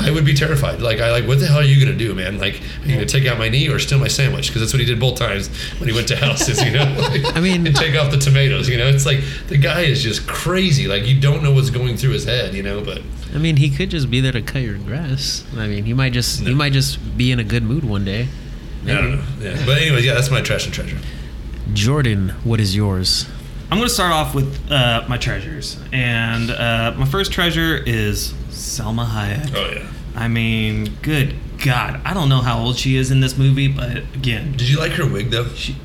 Speaker 3: I would be terrified. Like I like what the hell are you gonna do, man? Like are you gonna take out my knee or steal my sandwich? Because that's what he did both times when he went to houses, you know. Like,
Speaker 1: I mean-
Speaker 3: and take off the tomatoes. You know, it's like the guy is just crazy. Like you don't know what's going through his head, you know. But
Speaker 1: I mean, he could just be there to cut your grass. I mean, he might just he might just be in a good mood one day.
Speaker 3: I don't know. Yeah. But anyway, yeah, that's my trash and treasure.
Speaker 1: Jordan, what is yours?
Speaker 5: I'm going to start off with uh, my treasures, and uh, my first treasure is Salma Hayek.
Speaker 3: Oh yeah.
Speaker 5: I mean, good God, I don't know how old she is in this movie, but again,
Speaker 3: Did you like her wig though?
Speaker 5: she,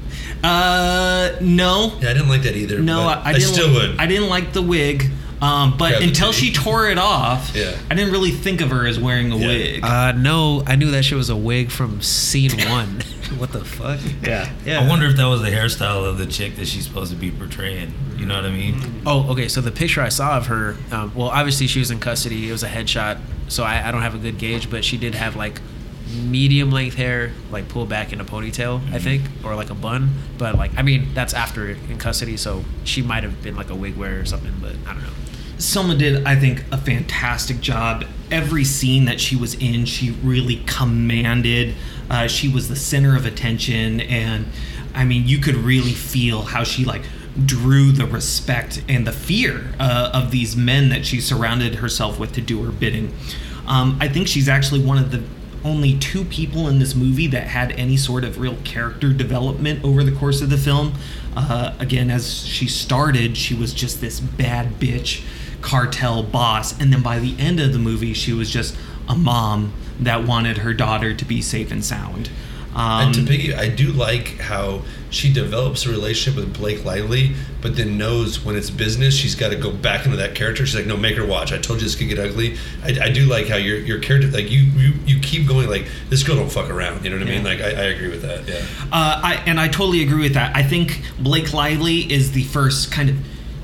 Speaker 5: uh, no,
Speaker 3: Yeah, I didn't like that either.
Speaker 5: no,
Speaker 3: but
Speaker 5: I, I didn't.
Speaker 3: still would.
Speaker 5: I didn't like the wig. Um, but
Speaker 3: Grab
Speaker 5: until she tore it off,
Speaker 3: Yeah.
Speaker 5: I didn't really think of her as wearing a
Speaker 3: Yeah.
Speaker 5: wig.
Speaker 1: Uh, no, I knew that she was a wig from scene one. what the fuck?
Speaker 5: yeah.
Speaker 1: Yeah.
Speaker 4: I wonder if that was the hairstyle of the chick that she's supposed to be portraying. You know what I mean?
Speaker 1: Oh, okay. So the picture I saw of her, um, well, obviously she was in custody. It was a headshot, so I, I don't have a good gauge, but she did have like medium length hair, like pulled back in a ponytail, I think, or like a bun. But like, I mean, that's after in custody, so she might have been like a wig wearer or something, but I don't know.
Speaker 5: Salma did, I think, a fantastic job. Every scene that she was in, she really commanded. Uh, she was the center of attention, and I mean, you could really feel how she like drew the respect and the fear uh, of these men that she surrounded herself with to do her bidding. Um, I think she's actually one of the only two people in this movie that had any sort of real character development over the course of the film. Uh, again, as she started, she was just this bad bitch cartel boss, and then by the end of the movie, she was just a mom that wanted her daughter to be safe and sound. Um,
Speaker 3: and to Piggy, I do like how she develops a relationship with Blake Lively, but then knows when it's business, she's got to go back into that character. She's like, "No, make her watch. I told you this could get ugly." I, I do like how your your character, like you, you, you keep going like this girl don't fuck around. You know what I mean?
Speaker 5: Yeah.
Speaker 3: Like I, I agree with that. Yeah.
Speaker 5: Uh, I and I totally agree with that. I think Blake Lively is the first kind of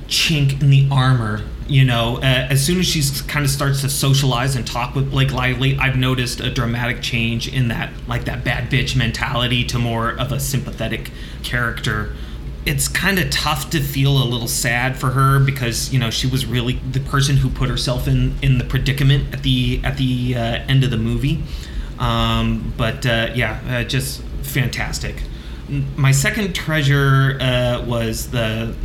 Speaker 5: chink in the armor. You know, uh, as soon as she kind of starts to socialize and talk with Blake Lively, I've noticed a dramatic change in that, like that bad bitch mentality to more of a sympathetic character. It's kind of tough to feel a little sad for her because you know she was really the person who put herself in in the predicament at the at the uh, end of the movie. Um, but uh, yeah, uh, just fantastic. My second treasure uh, was the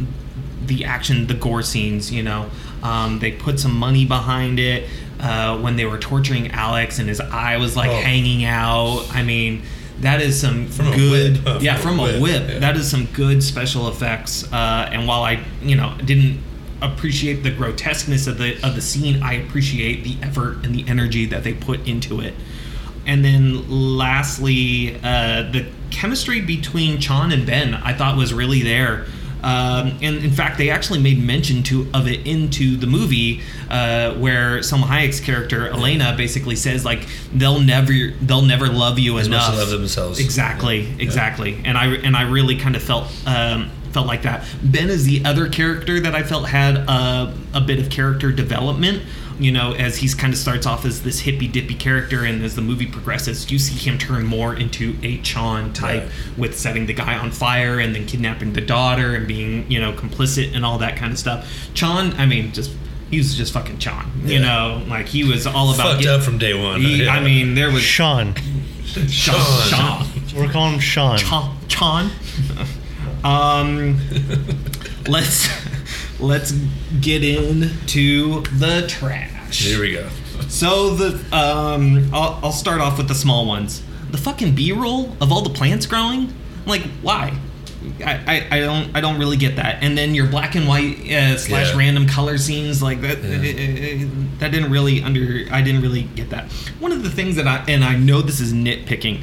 Speaker 5: the action, the gore scenes. You know, um, they put some money behind it uh, when they were torturing Alex, and his eye was like
Speaker 3: Oh.
Speaker 5: hanging out. I mean, that is some
Speaker 3: From
Speaker 5: good,
Speaker 3: whip,
Speaker 5: yeah,
Speaker 3: From
Speaker 5: from
Speaker 3: a whip,
Speaker 5: whip.
Speaker 3: yeah.
Speaker 5: That is some good special effects. Uh, and while I, you know, didn't appreciate the grotesqueness of the of the scene, I appreciate the effort and the energy that they put into it. And then lastly, uh, the chemistry between Chon and Ben I thought was really there. Um, and in fact, they actually made mention to of it into the movie, uh, where Salma Hayek's character Elena basically says like they'll never they'll never love you
Speaker 3: As much
Speaker 5: enough.
Speaker 3: as love themselves.
Speaker 5: Exactly,
Speaker 3: Yeah.
Speaker 5: exactly. And I and I really kind of felt um, felt like that. Ben is the other character that I felt had a, a bit of character development. You know, as he's kind of starts off as this hippy dippy character, and as the movie progresses, you see him turn more into a Chon type
Speaker 3: Right.
Speaker 5: with setting the guy on fire and then kidnapping the daughter and being you know complicit and all that kind of stuff. Chon, I mean, just he was just fucking Chon. You
Speaker 3: Yeah.
Speaker 5: know, like he was all about.
Speaker 3: Fucked
Speaker 5: get-
Speaker 3: up from day one.
Speaker 5: he-
Speaker 3: Yeah.
Speaker 5: I mean, there was
Speaker 2: Sean.
Speaker 5: Sean.
Speaker 3: Sean.
Speaker 5: Sean.
Speaker 2: We're calling him Sean.
Speaker 5: Chan. Chan. um, let's let's get into the trash.
Speaker 3: Here we go.
Speaker 5: So the um, I'll, I'll start off with the small ones. The fucking B-roll of all the plants growing. Like, why? I, I, I don't I don't really get that. And then your black and white uh, slash
Speaker 3: Yeah.
Speaker 5: random color scenes like that.
Speaker 3: Yeah.
Speaker 5: that didn't really under. I didn't really get that. One of the things that I and I know this is nitpicking.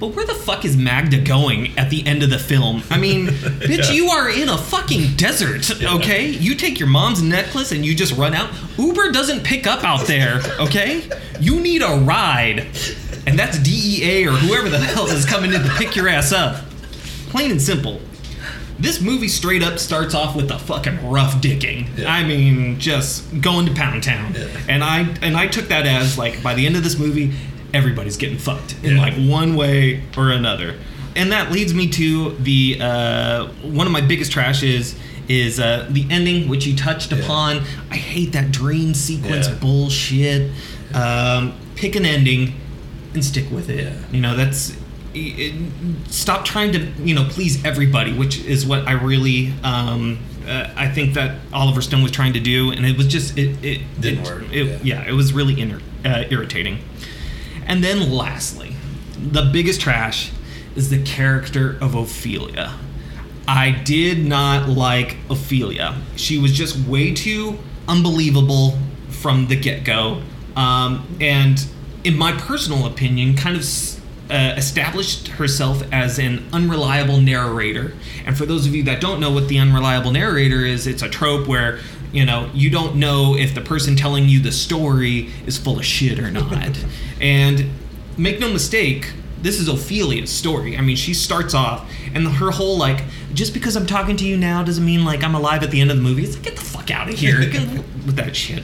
Speaker 5: But where the fuck is Magda going at the end of the film? I mean, bitch,
Speaker 3: Yeah.
Speaker 5: you are in a fucking desert, okay? You take your mom's necklace and you just run out. Uber doesn't pick up out there, okay? You need a ride. And that's DEA or whoever the hell is coming in to pick your ass up. Plain and simple. This movie straight up starts off with a fucking rough dicking.
Speaker 3: Yeah.
Speaker 5: I mean, just going to Pound Town. And I and I took that as like by the end of this movie, everybody's getting fucked in
Speaker 3: Yeah.
Speaker 5: like one way or another. and that leads me to the uh, one of my biggest trashes is uh, the ending, which you touched
Speaker 3: Yeah.
Speaker 5: upon. I hate that dream sequence
Speaker 3: Yeah.
Speaker 5: bullshit. Um, pick an ending and stick with it. You know, that's it, stop trying to you know please everybody, which is what I really um, uh, I think that Oliver Stone was trying to do, and it was just it it
Speaker 3: Didn't
Speaker 5: it-
Speaker 3: work,
Speaker 5: it-
Speaker 3: yeah.
Speaker 5: yeah, it was really inner, uh, irritating. And then lastly, the biggest trash is the character of Ophelia. I did not like Ophelia. She was just way too unbelievable from the get go. Um, and in my personal opinion, kind of uh, established herself as an unreliable narrator. And for those of you that don't know what the unreliable narrator is, it's a trope where you know you don't know if the person telling you the story is full of shit or not. and make no mistake, this is Ophelia's story. I mean, she starts off, and her whole like, just because I'm talking to you now doesn't mean like I'm alive at the end of the movie. It's like get the fuck out of here with that shit.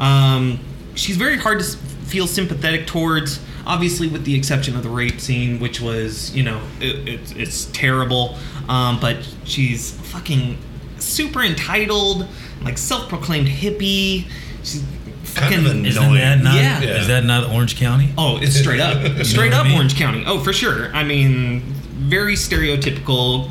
Speaker 5: Um, she's very hard to feel sympathetic towards. Obviously, with the exception of the rape scene, which was you know it, it's it's terrible. Um, but she's fucking super entitled, like self-proclaimed hippie. She's
Speaker 3: Kind
Speaker 5: fucking
Speaker 3: of an-
Speaker 4: Isn't that not?
Speaker 5: Yeah.
Speaker 4: Is that not Orange County?
Speaker 5: Oh, it's straight up, straight
Speaker 4: what I
Speaker 5: up
Speaker 4: mean?
Speaker 5: Orange County. Oh, for sure. I mean, very stereotypical.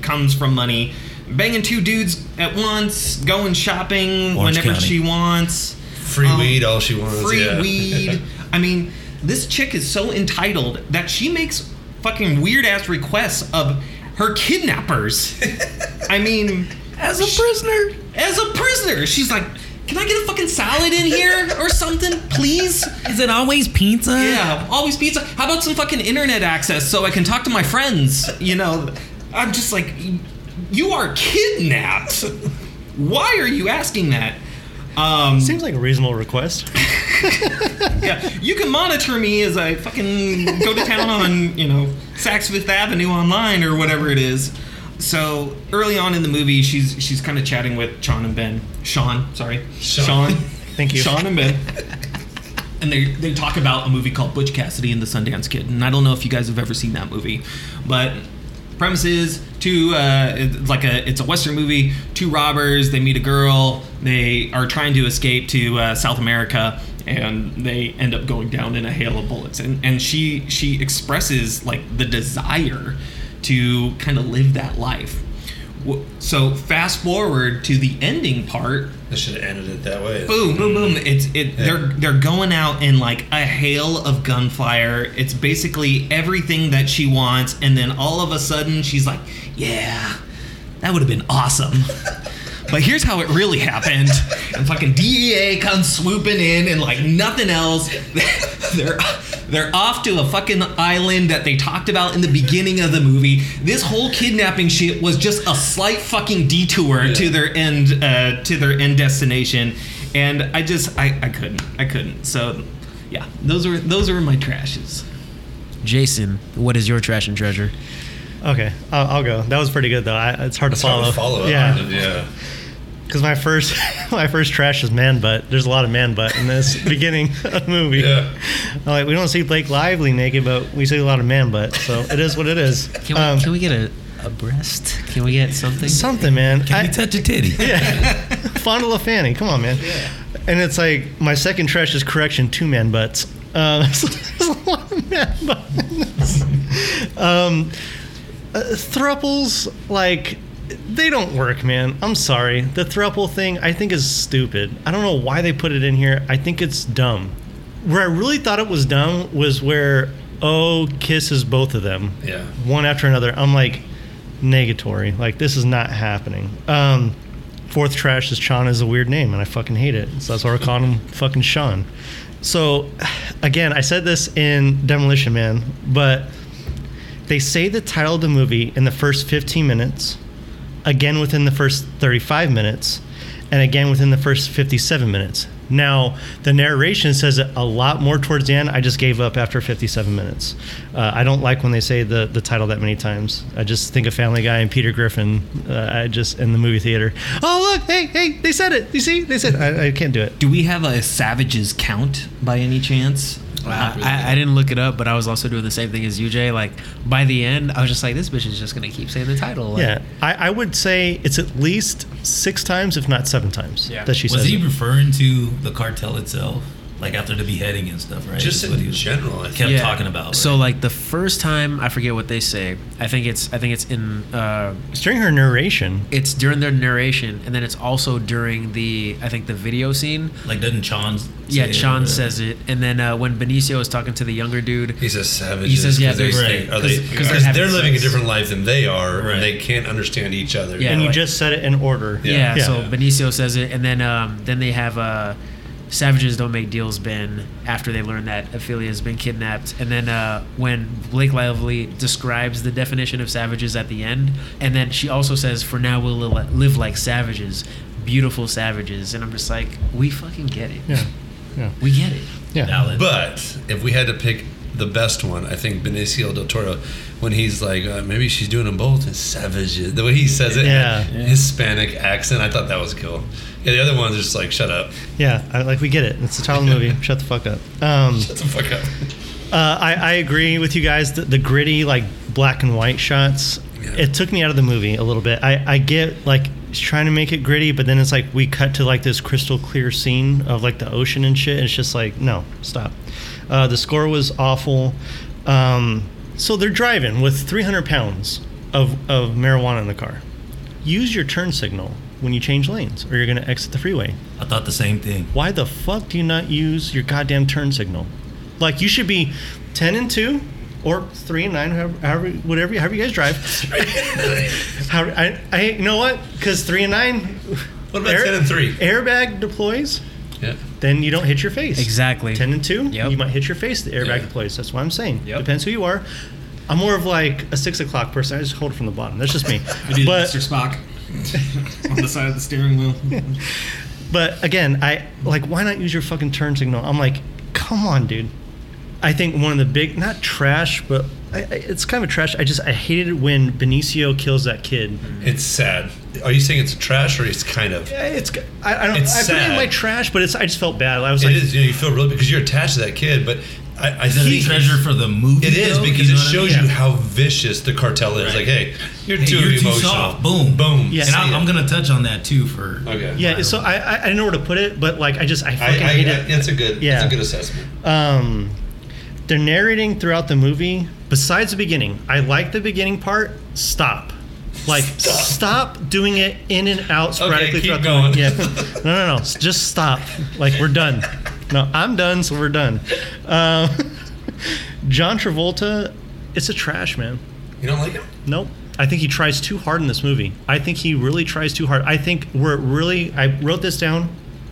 Speaker 5: Comes from money, banging two dudes at once, going shopping
Speaker 4: Orange
Speaker 5: whenever
Speaker 4: County.
Speaker 5: she wants.
Speaker 3: Free
Speaker 5: Um,
Speaker 3: weed, all she wants.
Speaker 5: Free
Speaker 3: yeah.
Speaker 5: weed. I mean, this chick is so entitled that she makes fucking weird ass requests of her kidnappers. I mean,
Speaker 4: As a prisoner.
Speaker 5: as a prisoner, she's like, "Can I get a fucking salad in here or something, please?"
Speaker 4: Is it always pizza?
Speaker 5: Yeah, always pizza. How about some fucking internet access so I can talk to my friends? You know, I'm just like, you are kidnapped. Why are you asking that? Um,
Speaker 2: Seems like a reasonable request.
Speaker 5: yeah, you can monitor me as I fucking go to town on, you know, Saks Fifth Avenue online or whatever it is. So early on in the movie, she's she's kind of chatting with Sean and Ben. Sean, sorry,
Speaker 3: Sean.
Speaker 2: Thank you.
Speaker 5: Sean and Ben. And they, they talk about a movie called Butch Cassidy and the Sundance Kid. And I don't know if you guys have ever seen that movie, but premise is two uh, it's like a it's a western movie. Two robbers they meet a girl. They are trying to escape to uh, South America, and they end up going down in a hail of bullets. And and she she expresses like the desire to kind of live that life. So fast forward to the ending part.
Speaker 3: I should have ended it that way.
Speaker 5: boom boom boom. It's it they're they're going out in like a hail of gunfire. It's basically everything that she wants and then all of a sudden she's like yeah that would have been awesome but here's how it really happened and fucking DEA comes swooping in and like nothing else they're they're off to a fucking island that they talked about in the beginning of the movie this whole kidnapping shit was just a slight fucking detour
Speaker 3: Yeah.
Speaker 5: to their end uh, to their end destination and i just I, I couldn't i couldn't so yeah those are those are my trashes
Speaker 1: Jason, what is your trash and treasure?
Speaker 2: Okay, I'll, I'll go. That was pretty good though. I, it's hard
Speaker 3: It's
Speaker 2: to follow.
Speaker 3: hard to follow it.
Speaker 2: Yeah,
Speaker 3: Yeah.
Speaker 2: Because my first my first trash is man butt. There's a lot of man butt in this beginning of the movie.
Speaker 3: Yeah.
Speaker 2: Like we don't see Blake Lively naked, but we see a lot of man butt. So it is what it is.
Speaker 1: Can we,
Speaker 2: Um,
Speaker 1: can we get a, a breast? Can we get something?
Speaker 2: something, man?
Speaker 4: Can
Speaker 2: I-
Speaker 4: you touch a titty?
Speaker 2: yeah, fondle a fanny. Come on, man. And it's like my second trash is correction two man butts. Um, there's a lot of man butts. um, uh, thruples like they don't work, man. I'm sorry. The thruple thing I think is stupid. I don't know why they put it in here. I think it's dumb. Where I really thought it was dumb was where O kisses both of them
Speaker 3: Yeah.
Speaker 2: one after another. I'm like, negatory. Like this is not happening. Um, fourth trash is Sean is a weird name, and I fucking hate it. So that's why we're calling him fucking Sean. So, again, I said this in Demolition Man, but they say the title of the movie in the first 15 minutes, again within the first 35 minutes, and again within the first 57 minutes. Now, the narration says it a lot more towards the end. I just gave up after 57 minutes. Uh, I don't like when they say the, the title that many times. I just think of Family Guy and Peter Griffin. Uh, I just in the movie theater. Oh look, hey, hey, they said it. You see, they said I, I can't do it.
Speaker 5: do we have a savages count by any chance
Speaker 1: I, I, I didn't look it up, but I was also doing the same thing as UJ. Like by the end, I was just like, this bitch is just gonna keep saying the title. Like,
Speaker 2: Yeah, I, I would say it's at least six times, if not seven times,
Speaker 1: Yeah.
Speaker 2: that she said.
Speaker 4: Was
Speaker 2: says.
Speaker 4: he
Speaker 2: it.
Speaker 4: referring to the cartel itself, like after the beheading and stuff, right?
Speaker 3: Just
Speaker 4: That's what
Speaker 3: in
Speaker 4: he was-
Speaker 3: general, I
Speaker 4: kept
Speaker 3: think.
Speaker 4: talking about.
Speaker 1: So like the first time, I forget what they say. I think it's I think it's in uh,
Speaker 2: It's during her narration.
Speaker 1: it's during their narration, and then it's also during the I think the video scene.
Speaker 4: like doesn't Chon? say
Speaker 1: Yeah,
Speaker 4: it,
Speaker 1: says it, and then uh, when Benicio is talking to the younger dude,
Speaker 3: He says savages.
Speaker 1: He says, yeah,
Speaker 3: 'cause they
Speaker 1: there's-
Speaker 3: think- are
Speaker 4: right,
Speaker 3: they-
Speaker 1: 'cause- 'cause
Speaker 3: 'cause
Speaker 1: they're
Speaker 3: they're,
Speaker 1: having
Speaker 3: living a different life than they are,
Speaker 4: Right.
Speaker 3: and they can't understand each other.
Speaker 1: Yeah,
Speaker 2: and you
Speaker 1: like-
Speaker 2: just said it in order.
Speaker 1: Yeah,
Speaker 3: Yeah.
Speaker 1: so
Speaker 2: Yeah.
Speaker 1: Benicio says it, and then um, then they have uh, Savages don't make deals. Ben after they learn that Ophelia has been kidnapped, and then uh, when Blake Lively describes the definition of savages at the end, and then she also says, "For now we'll li- live like savages, beautiful savages," and I'm just like, we fucking get it.
Speaker 2: Yeah. Yeah.
Speaker 1: We get it.
Speaker 2: Yeah.
Speaker 4: Valid.
Speaker 3: But if we had to pick the best one, I think Benicio del Toro, when he's like, uh, maybe she's doing them both, is savages. The way he says it,
Speaker 2: Yeah.
Speaker 3: Hispanic accent, I thought that was cool. Yeah, the other ones just like, shut up,
Speaker 2: Yeah. I, like we get it. It's a title movie. Shut the fuck up. Um,
Speaker 3: shut the fuck up.
Speaker 2: Uh, I, I agree with you guys. The, the gritty, like black and white shots,
Speaker 3: Yeah.
Speaker 2: it took me out of the movie a little bit. I, I get like he's trying to make it gritty, but then it's like we cut to like this crystal clear scene of like the ocean and shit. And it's just like, no, stop. Uh, the score was awful. Um, so they're driving with 300 pounds of, of marijuana in the car. Use your turn signal when you change lanes, or you're going to exit the freeway
Speaker 4: I thought the same thing.
Speaker 2: why the fuck do you not use your goddamn turn signal? Like you should be ten and two or three and nine, however, however whatever, however you guys drive. How I, I you know what? Because three and nine.
Speaker 3: What about 10 and three?
Speaker 2: Airbag deploys,
Speaker 3: Yeah.
Speaker 2: then you don't hit your face.
Speaker 1: Exactly.
Speaker 2: Ten and two,
Speaker 1: Yep.
Speaker 2: you might hit your face. The airbag
Speaker 3: Yeah.
Speaker 2: deploys. That's what I'm saying.
Speaker 1: Yep.
Speaker 2: Depends who you are. I'm more of like a six o'clock person. I just hold it from the bottom. That's just me.
Speaker 5: We
Speaker 2: but
Speaker 5: Mr. Spock on the side of the steering wheel.
Speaker 2: But again, I like why not use your fucking turn signal? I'm like, come on, dude. I think one of the big, not trash, but I, I, it's kind of a trash. I just I hated it when Benicio kills that kid.
Speaker 3: It's sad. Are you saying it's trash or it's kind of?
Speaker 2: Yeah, It's I, I don't
Speaker 3: It's
Speaker 2: I put it in my trash, but it's I just felt bad. I was
Speaker 3: It
Speaker 2: like,
Speaker 3: is. You know, you feel really because you're attached to that kid, but I, I
Speaker 4: Is
Speaker 3: think
Speaker 4: a treasure for the movie?
Speaker 3: It is
Speaker 4: though?
Speaker 3: because
Speaker 4: You
Speaker 3: it
Speaker 4: know what I
Speaker 3: shows
Speaker 4: mean?
Speaker 3: you how vicious the cartel is.
Speaker 4: Right.
Speaker 3: Like, hey, you're
Speaker 4: Hey,
Speaker 3: too
Speaker 4: you're too
Speaker 3: emotional.
Speaker 4: soft. Boom.
Speaker 3: boom.
Speaker 2: Yeah.
Speaker 4: And I,
Speaker 3: See
Speaker 4: I'm gonna touch on that too for
Speaker 3: Okay.
Speaker 2: yeah. So I, I I didn't know where to put it, but like I just I
Speaker 3: I,
Speaker 2: fucking
Speaker 3: I,
Speaker 2: hate
Speaker 3: I,
Speaker 2: it.
Speaker 3: that's a good.
Speaker 2: Yeah.
Speaker 3: That's a good assessment.
Speaker 2: um, they're narrating throughout the movie. Besides the beginning, I like the beginning part. Stop. Like
Speaker 3: Stop.
Speaker 2: stop, doing it in and out sporadically
Speaker 3: keep
Speaker 2: throughout
Speaker 3: going.
Speaker 2: the movie. Yeah. No, no, no. Just stop. Like we're done. No, I'm done, so we're done. Um, John Travolta, it's a trash man.
Speaker 3: You don't like him?
Speaker 2: Nope. I think he tries too hard in this movie. I think he really tries too hard. I think we're really. I wrote this down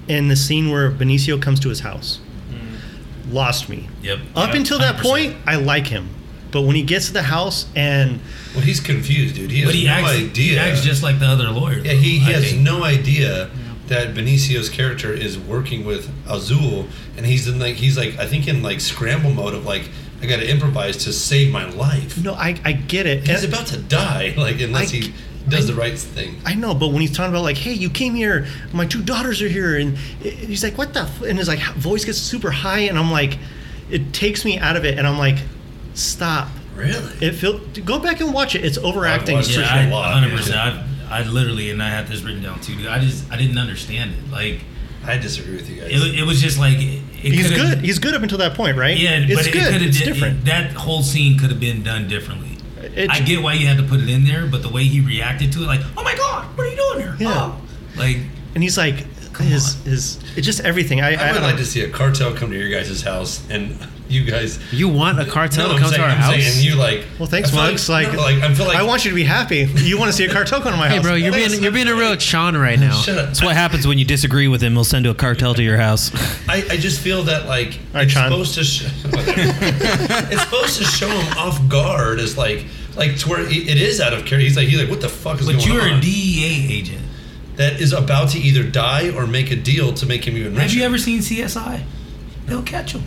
Speaker 2: in the scene where Benicio comes to his house. Lost me.
Speaker 4: Yep.
Speaker 2: Up
Speaker 4: Yep,
Speaker 2: until that
Speaker 4: 100%.
Speaker 2: point, I like him. But when he gets to the house and
Speaker 3: Well, he's confused, dude. He has
Speaker 4: he
Speaker 3: no
Speaker 4: acts,
Speaker 3: idea.
Speaker 4: he acts just like the other lawyer.
Speaker 3: yeah, he, he has
Speaker 4: think.
Speaker 3: no idea that Benicio's character is working with Azul, and he's in like he's like I think in like scramble mode of like I got to improvise to save my life.
Speaker 2: no, I, I get it.
Speaker 3: He's
Speaker 2: And-
Speaker 3: about to die, like unless
Speaker 2: I-
Speaker 3: he does
Speaker 2: I-
Speaker 3: the right thing.
Speaker 2: I know, but when he's talking about like, "Hey, you came here. My two daughters are here," and he's like, "What the?" F-? And his like voice gets super high, and I'm like, it takes me out of it, and I'm like, "Stop."
Speaker 3: Really?
Speaker 2: It feel go back and watch it. It's overacting.
Speaker 3: watched it.
Speaker 4: Yeah,
Speaker 3: Appreciate
Speaker 4: I,
Speaker 3: a lot,
Speaker 4: 100.
Speaker 3: yeah.
Speaker 4: Percent I, I literally, and I have this written down too. dude. I just, I didn't understand it. Like,
Speaker 3: I disagree with you guys.
Speaker 4: it, it was just like it, it
Speaker 2: He's good. He's good up until that point, right?
Speaker 4: Yeah,
Speaker 2: it's
Speaker 4: but it
Speaker 2: good.
Speaker 4: could have
Speaker 2: it's
Speaker 4: did,
Speaker 2: different.
Speaker 4: it- that whole scene could have been done differently.
Speaker 2: It-
Speaker 4: I get why you had to put it in there, but the way he reacted to it, like, "Oh my god, what are you doing here?"
Speaker 2: Yeah.
Speaker 4: Oh. Like,
Speaker 2: and he's like,
Speaker 4: Come
Speaker 2: his
Speaker 4: on.
Speaker 2: his it's just everything. I,
Speaker 3: I
Speaker 2: I,
Speaker 3: would like to see a cartel come to your guys' house and you guys.
Speaker 1: You want a cartel
Speaker 3: No,
Speaker 1: to come
Speaker 3: saying,
Speaker 1: to our
Speaker 3: I'm
Speaker 1: house?
Speaker 3: saying, and you like.
Speaker 2: Well, thanks,
Speaker 3: I
Speaker 2: Mugs. Like,
Speaker 3: no, like I feel like
Speaker 2: I want you to be happy. You want to see a cartel come to my house?
Speaker 1: hey,
Speaker 2: house?
Speaker 1: bro, you're being you're being a real Sean right now.
Speaker 3: Shut up.
Speaker 5: That's what happens when you disagree with him. He'll send a cartel to your house.
Speaker 3: I, I just feel that like
Speaker 2: right,
Speaker 3: it's
Speaker 2: Sean.
Speaker 3: supposed to sh- it's supposed to show him off guard as like like to where it is out of character. He's like he's like what the fuck is
Speaker 4: but
Speaker 3: going
Speaker 4: you're a DEA agent.
Speaker 3: That is about to either die or make a deal to make him even richer.
Speaker 4: Have you ever seen CSI? They'll catch him.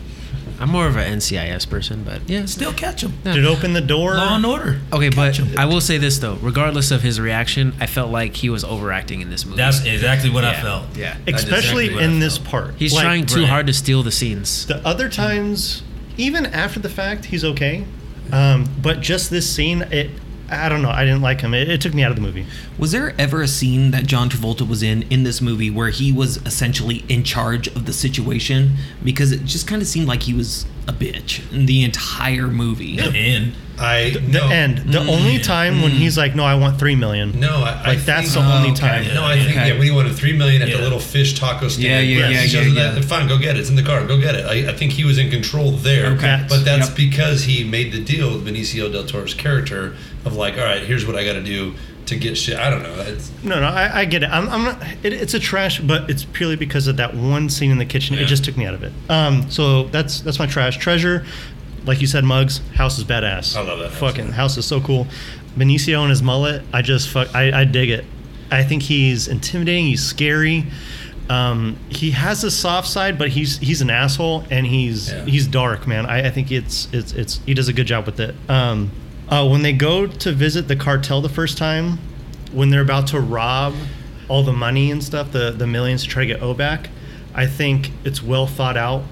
Speaker 1: I'm more of an NCIS person, but yeah.
Speaker 4: Still catch him.
Speaker 2: Did it open the door?
Speaker 4: Law and Order.
Speaker 1: Okay, but
Speaker 4: Catch 'em.
Speaker 1: I will say this though. Regardless of his reaction, I felt like he was overacting in this movie.
Speaker 4: That's exactly what I felt.
Speaker 1: Yeah.
Speaker 4: That's
Speaker 2: Especially
Speaker 4: exactly
Speaker 2: in this part.
Speaker 1: He's
Speaker 2: Like,
Speaker 1: trying too
Speaker 4: right.
Speaker 1: hard to steal the scenes.
Speaker 2: The other times even after the fact, he's okay. Um, but just this scene, it. I don't know. I didn't like him. It, it took me out of the movie.
Speaker 5: Was there ever a scene that John Travolta was in in this movie where he was essentially in charge of the situation? Because it just kind of seemed like he was a bitch in the entire movie.
Speaker 4: And
Speaker 3: I
Speaker 2: The
Speaker 3: no,
Speaker 2: end. The mm. only time when mm. he's like, "No, I want three million.
Speaker 3: No, I, I
Speaker 2: Like, that's
Speaker 3: think,
Speaker 2: the only
Speaker 4: okay.
Speaker 2: time.
Speaker 3: No, I think
Speaker 5: Okay.
Speaker 3: yeah. When he wanted three million at
Speaker 4: Yeah.
Speaker 3: the little fish taco stand,
Speaker 5: Yeah, yeah,
Speaker 3: yes,
Speaker 5: yeah,
Speaker 3: he
Speaker 5: yeah,
Speaker 3: goes,
Speaker 5: yeah.
Speaker 3: Fine, go get it. It's in the car. Go get it. I, I think he was in control there.
Speaker 5: Okay.
Speaker 3: but that's
Speaker 5: Yep.
Speaker 3: because he made the deal with Benicio del Toro's character of like, all right, here's what I got to do to get shit. I don't know. It's,
Speaker 2: No, no, I, I get it. I'm, I'm not. It, it's a trash, but it's purely because of that one scene in the kitchen. It just took me out of it. Um, so that's that's my trash treasure. Like you said, Mugs, house is badass.
Speaker 3: I love that house,
Speaker 2: Fucking house is so cool. Benicio and his mullet, I just fuck. I, I dig it. I think he's intimidating. He's scary. Um, he has a soft side, but he's he's an asshole and he's
Speaker 3: Yeah.
Speaker 2: he's dark, man. I, I think it's it's it's he does a good job with it. Um, uh, when they go to visit the cartel the first time, when they're about to rob all the money and stuff, the the millions to try to get O back, I think it's well thought out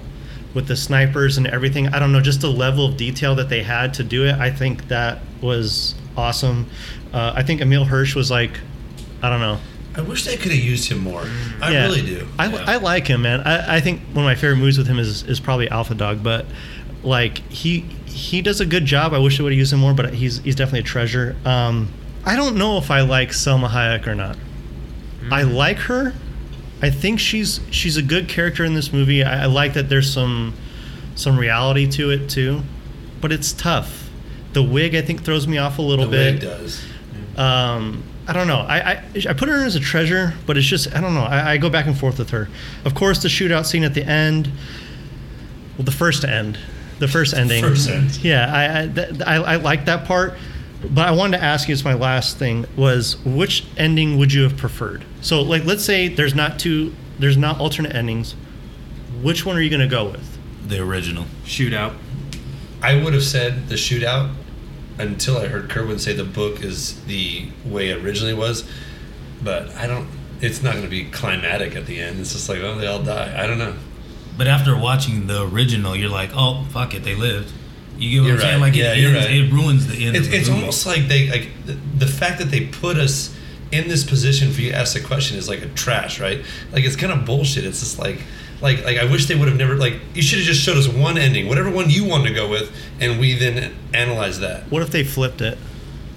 Speaker 2: with the snipers and everything. I don't know, just the level of detail that they had to do it. I think that was awesome. Uh, I think Emile Hirsch was like, I don't know.
Speaker 3: I wish they could have used him more. I
Speaker 2: Yeah.
Speaker 3: really do.
Speaker 2: I,
Speaker 3: Yeah.
Speaker 2: I like him, man. I, I think one of my favorite movies with him is, is probably Alpha Dog, but like he he does a good job. I wish I would have used him more, but he's he's definitely a treasure. Um, I don't know if I like Salma Hayek or not. I like her. I think she's she's a good character in this movie. I, I like that there's some some reality to it too, but it's tough. The wig I think throws me off a little bit.
Speaker 3: the
Speaker 2: bit
Speaker 3: wig does.
Speaker 2: um, I don't know. I, I I put her in as a treasure, but it's just I don't know. I, I go back and forth with her. Of course, the shootout scene at the end. Well, the first end, the first ending.
Speaker 3: First end.
Speaker 2: Yeah, I I, th- I I like that part, but I wanted to ask you as my last thing was which ending would you have preferred? So like, let's say there's not two, there's not alternate endings. Which one are you gonna go with?
Speaker 4: the original.
Speaker 5: Shootout.
Speaker 3: I would have said the shootout until I heard Kerwin say the book is the way it originally was. But I don't. It's not going to be climatic at the end. It's just like, oh, they all die. I don't know.
Speaker 4: But after watching the original, you're like, oh fuck it, they lived. You get what
Speaker 3: You're
Speaker 4: I'm saying? Like
Speaker 3: Yeah,
Speaker 4: it,
Speaker 3: you're
Speaker 4: ends,
Speaker 3: right.
Speaker 4: it ruins the end.
Speaker 3: It's,
Speaker 4: of the
Speaker 3: it's
Speaker 4: movie.
Speaker 3: almost like they like the, the fact that they put us in this position for you to ask the question is like a trash, right? Like it's kind of bullshit. It's just like like like I wish they would have never like you should have just showed us one ending, whatever one you wanted to go with, and we then analyze that.
Speaker 2: What if they flipped it?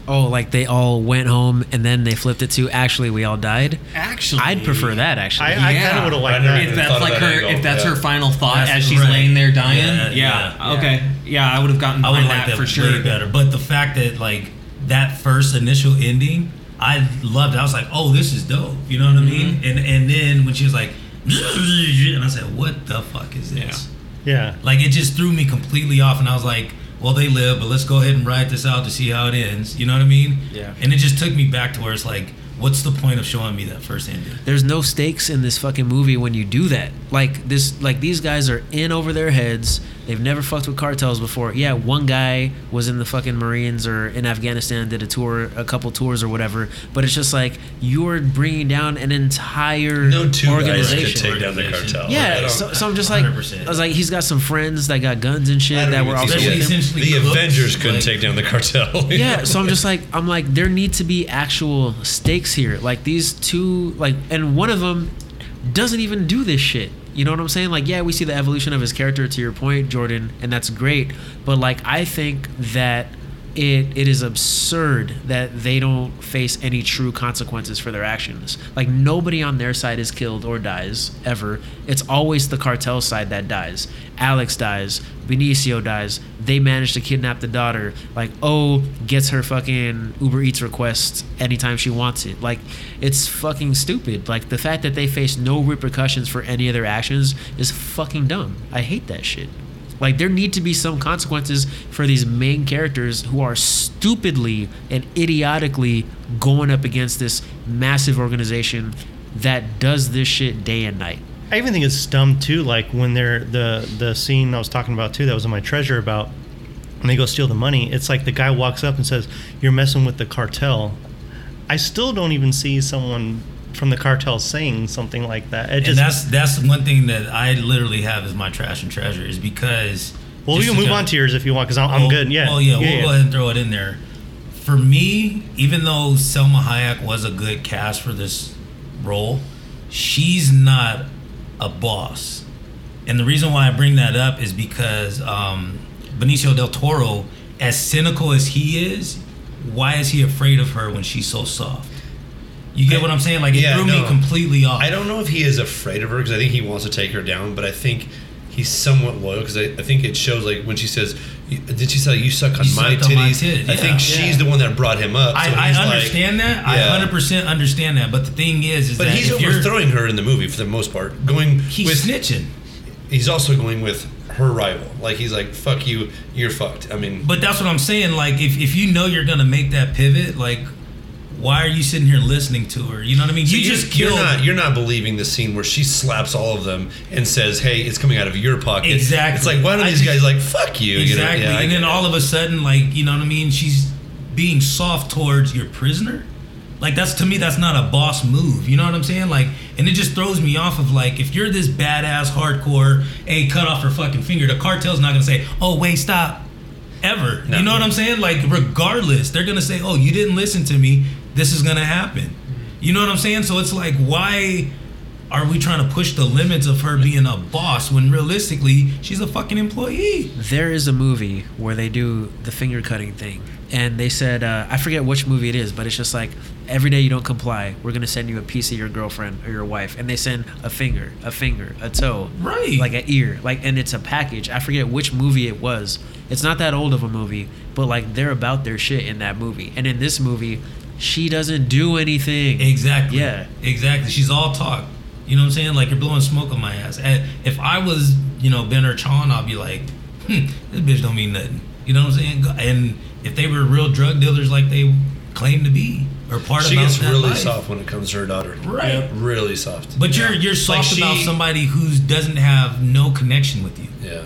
Speaker 1: Oh, like they all went home and then they flipped it to actually we all died.
Speaker 5: Actually,
Speaker 1: I'd prefer that actually.
Speaker 2: I, I
Speaker 5: Yeah.
Speaker 2: kind of would have liked
Speaker 3: I
Speaker 2: that.
Speaker 5: if that's
Speaker 3: thought of
Speaker 5: like
Speaker 3: that
Speaker 5: her,
Speaker 3: angle.
Speaker 5: if that's
Speaker 3: Yeah.
Speaker 5: her final thought
Speaker 4: That's
Speaker 5: as she's
Speaker 4: right.
Speaker 5: laying there dying,
Speaker 4: Yeah,
Speaker 5: yeah,
Speaker 4: yeah.
Speaker 5: okay, yeah, I would have gotten
Speaker 4: I would
Speaker 5: behind
Speaker 4: like
Speaker 5: that
Speaker 4: that
Speaker 5: for
Speaker 4: way
Speaker 5: sure.
Speaker 4: better. But the fact that like that first initial ending, I loved. it. I was like, oh, this is dope. You know what I mean?
Speaker 5: Mm-hmm.
Speaker 4: And and then when she was like, and I said, what the fuck is this?
Speaker 2: Yeah.
Speaker 4: Like it just threw me completely off, and I was like, well, they live, but let's go ahead and ride this out to see how it ends. You know what I mean?
Speaker 5: Yeah.
Speaker 4: And it just took me back to where it's like, what's the point of showing me that first ending?
Speaker 1: There's no stakes in this fucking movie when you do that. Like this, like these guys are in over their heads. They've never fucked with cartels before. Yeah, one guy was in the fucking Marines or in Afghanistan, did a tour, a couple tours or whatever. But it's just like you're bringing down an entire organization.
Speaker 3: No two guys could take down the cartel.
Speaker 1: Yeah,
Speaker 3: don't-
Speaker 1: so, so I'm just like,
Speaker 4: 100%.
Speaker 1: I was like, he's got some friends that got guns and shit that were
Speaker 3: think
Speaker 1: also
Speaker 3: the-
Speaker 1: with him.
Speaker 4: essentially
Speaker 3: The Avengers couldn't
Speaker 4: like-
Speaker 3: take down the cartel.
Speaker 1: yeah so i'm just like i'm like there need to be actual stakes here like these two like and one of them doesn't even do this shit you know what i'm saying? Like yeah we see the evolution of his character to your point jordan and that's great. But like i think that it it is absurd that they don't face any true consequences for their actions. Like nobody on their side is killed or dies ever. It's always the cartel side that dies. Alex dies, Benicio dies. They manage to kidnap the daughter. Like O gets her fucking Uber Eats request anytime she wants it. Like it's fucking stupid. Like the fact that they face no repercussions for any of their actions is fucking dumb. I hate that shit. Like there need to be some consequences for these main characters who are stupidly and idiotically going up against this massive organization that does this shit day and night.
Speaker 2: I even think it's dumb too. Like when they're the the scene I was talking about too. That was in my treasure about when they go steal the money. It's like the guy walks up and says, "You're messing with the cartel." I still don't even see someone from the cartel saying something like that. It
Speaker 4: and
Speaker 2: just
Speaker 4: that's that's one thing that I literally have as my trash and treasure is because
Speaker 2: Well, we can move on to yours if you want, because I'm, I'm
Speaker 4: Oh,
Speaker 2: good. Yeah.
Speaker 4: Well, yeah, we'll go ahead and throw it in there. For me, even though Salma Hayek was a good cast for this role, she's not a boss. And the reason why I bring that up is because um, Benicio del Toro, as cynical as he is, why is he afraid of her when she's so soft? You get what I'm saying? Like it
Speaker 3: Yeah,
Speaker 4: threw me completely off.
Speaker 3: I don't know if he is afraid of her because I think he wants to take her down, but I think he's somewhat loyal because I, I think it shows like when she says, "Did she say you suck on
Speaker 4: You
Speaker 3: my
Speaker 4: sucked on my
Speaker 3: titties?"
Speaker 4: titties,
Speaker 3: I
Speaker 4: yeah.
Speaker 3: think she's the one that brought him up. so
Speaker 4: I, I
Speaker 3: like-
Speaker 4: understand that. I 100% understand that. But the thing is, is
Speaker 3: But
Speaker 4: that
Speaker 3: he's
Speaker 4: if you're-
Speaker 3: overthrowing her in the movie for the most part. Going
Speaker 4: He's
Speaker 3: with
Speaker 4: snitching.
Speaker 3: he's also going with her rival. Like he's like, "Fuck you, you're fucked." I mean,
Speaker 4: But that's what I'm saying. Like, if, if you know you're gonna make that pivot, like, why are you sitting here listening to her? You know what I mean?
Speaker 3: So
Speaker 4: you just killed.
Speaker 3: You're not, you're not believing the scene where she slaps all of them and says, "Hey, it's coming out of your pocket."
Speaker 4: Exactly.
Speaker 3: It's like, why don't
Speaker 4: I
Speaker 3: these
Speaker 4: just-
Speaker 3: guys like fuck you? you know?
Speaker 4: exactly.
Speaker 3: Yeah,
Speaker 4: and then all of a sudden, like, you know what I mean? She's being soft towards your prisoner. Like that's to me, that's not a boss move. You know what I'm saying? Like, and it just throws me off of like, if you're this badass hardcore, hey, cut off her fucking finger. The cartel's not gonna say, oh wait, stop, ever. You know what I'm saying? Like, regardless, they're gonna say, oh, you didn't listen to me. This is gonna happen. You know what I'm saying? So it's like, why are we trying to push the limits of her being a boss when realistically she's a fucking employee?
Speaker 1: There is a movie where they do the finger cutting thing, and they said uh, I forget which movie it is, but it's just like every day you don't comply, we're gonna send you a piece of your girlfriend or your wife, and they send a finger, a finger, a toe,
Speaker 4: Right.
Speaker 1: like an ear, like, and it's a package. I forget which movie it was. It's not that old of a movie, but like they're about their shit in that movie, and in this movie, she doesn't do anything.
Speaker 4: Exactly.
Speaker 1: Yeah.
Speaker 4: Exactly. She's all talk. You know what I'm saying? Like you're blowing smoke on my ass. And if I was, you know, Ben or Chon, I'd be like, hmm, this bitch don't mean nothing. You know what I'm saying? And if they were real drug dealers like they claim to be, or part
Speaker 3: she
Speaker 4: about
Speaker 3: gets really
Speaker 4: life.
Speaker 3: soft when it comes to her daughter.
Speaker 4: Right.
Speaker 3: Really soft.
Speaker 4: But you're you're
Speaker 3: Like
Speaker 4: soft about
Speaker 3: she-
Speaker 4: somebody who doesn't have no connection with you.
Speaker 3: Yeah.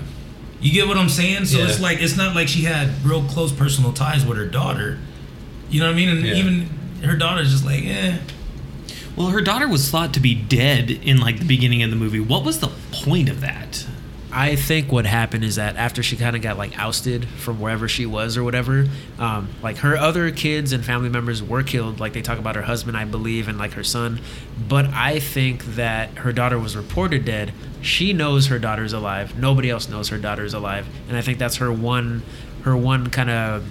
Speaker 4: You get what I'm saying? So
Speaker 3: Yeah.
Speaker 4: it's like it's not like she had real close personal ties with her daughter. You know what I mean? And
Speaker 3: Yeah.
Speaker 4: even her daughter's just like, eh.
Speaker 5: Well, her daughter was thought to be dead in like the beginning of the movie. What was the point of that?
Speaker 1: I think what happened is that after she kind of got like ousted from wherever she was or whatever, um, like her other kids and family members were killed. Like they talk about her husband, I believe, and like her son. But I think that her daughter was reported dead. She knows her daughter's alive. Nobody else knows her daughter's alive, and I think that's her one, her one kind of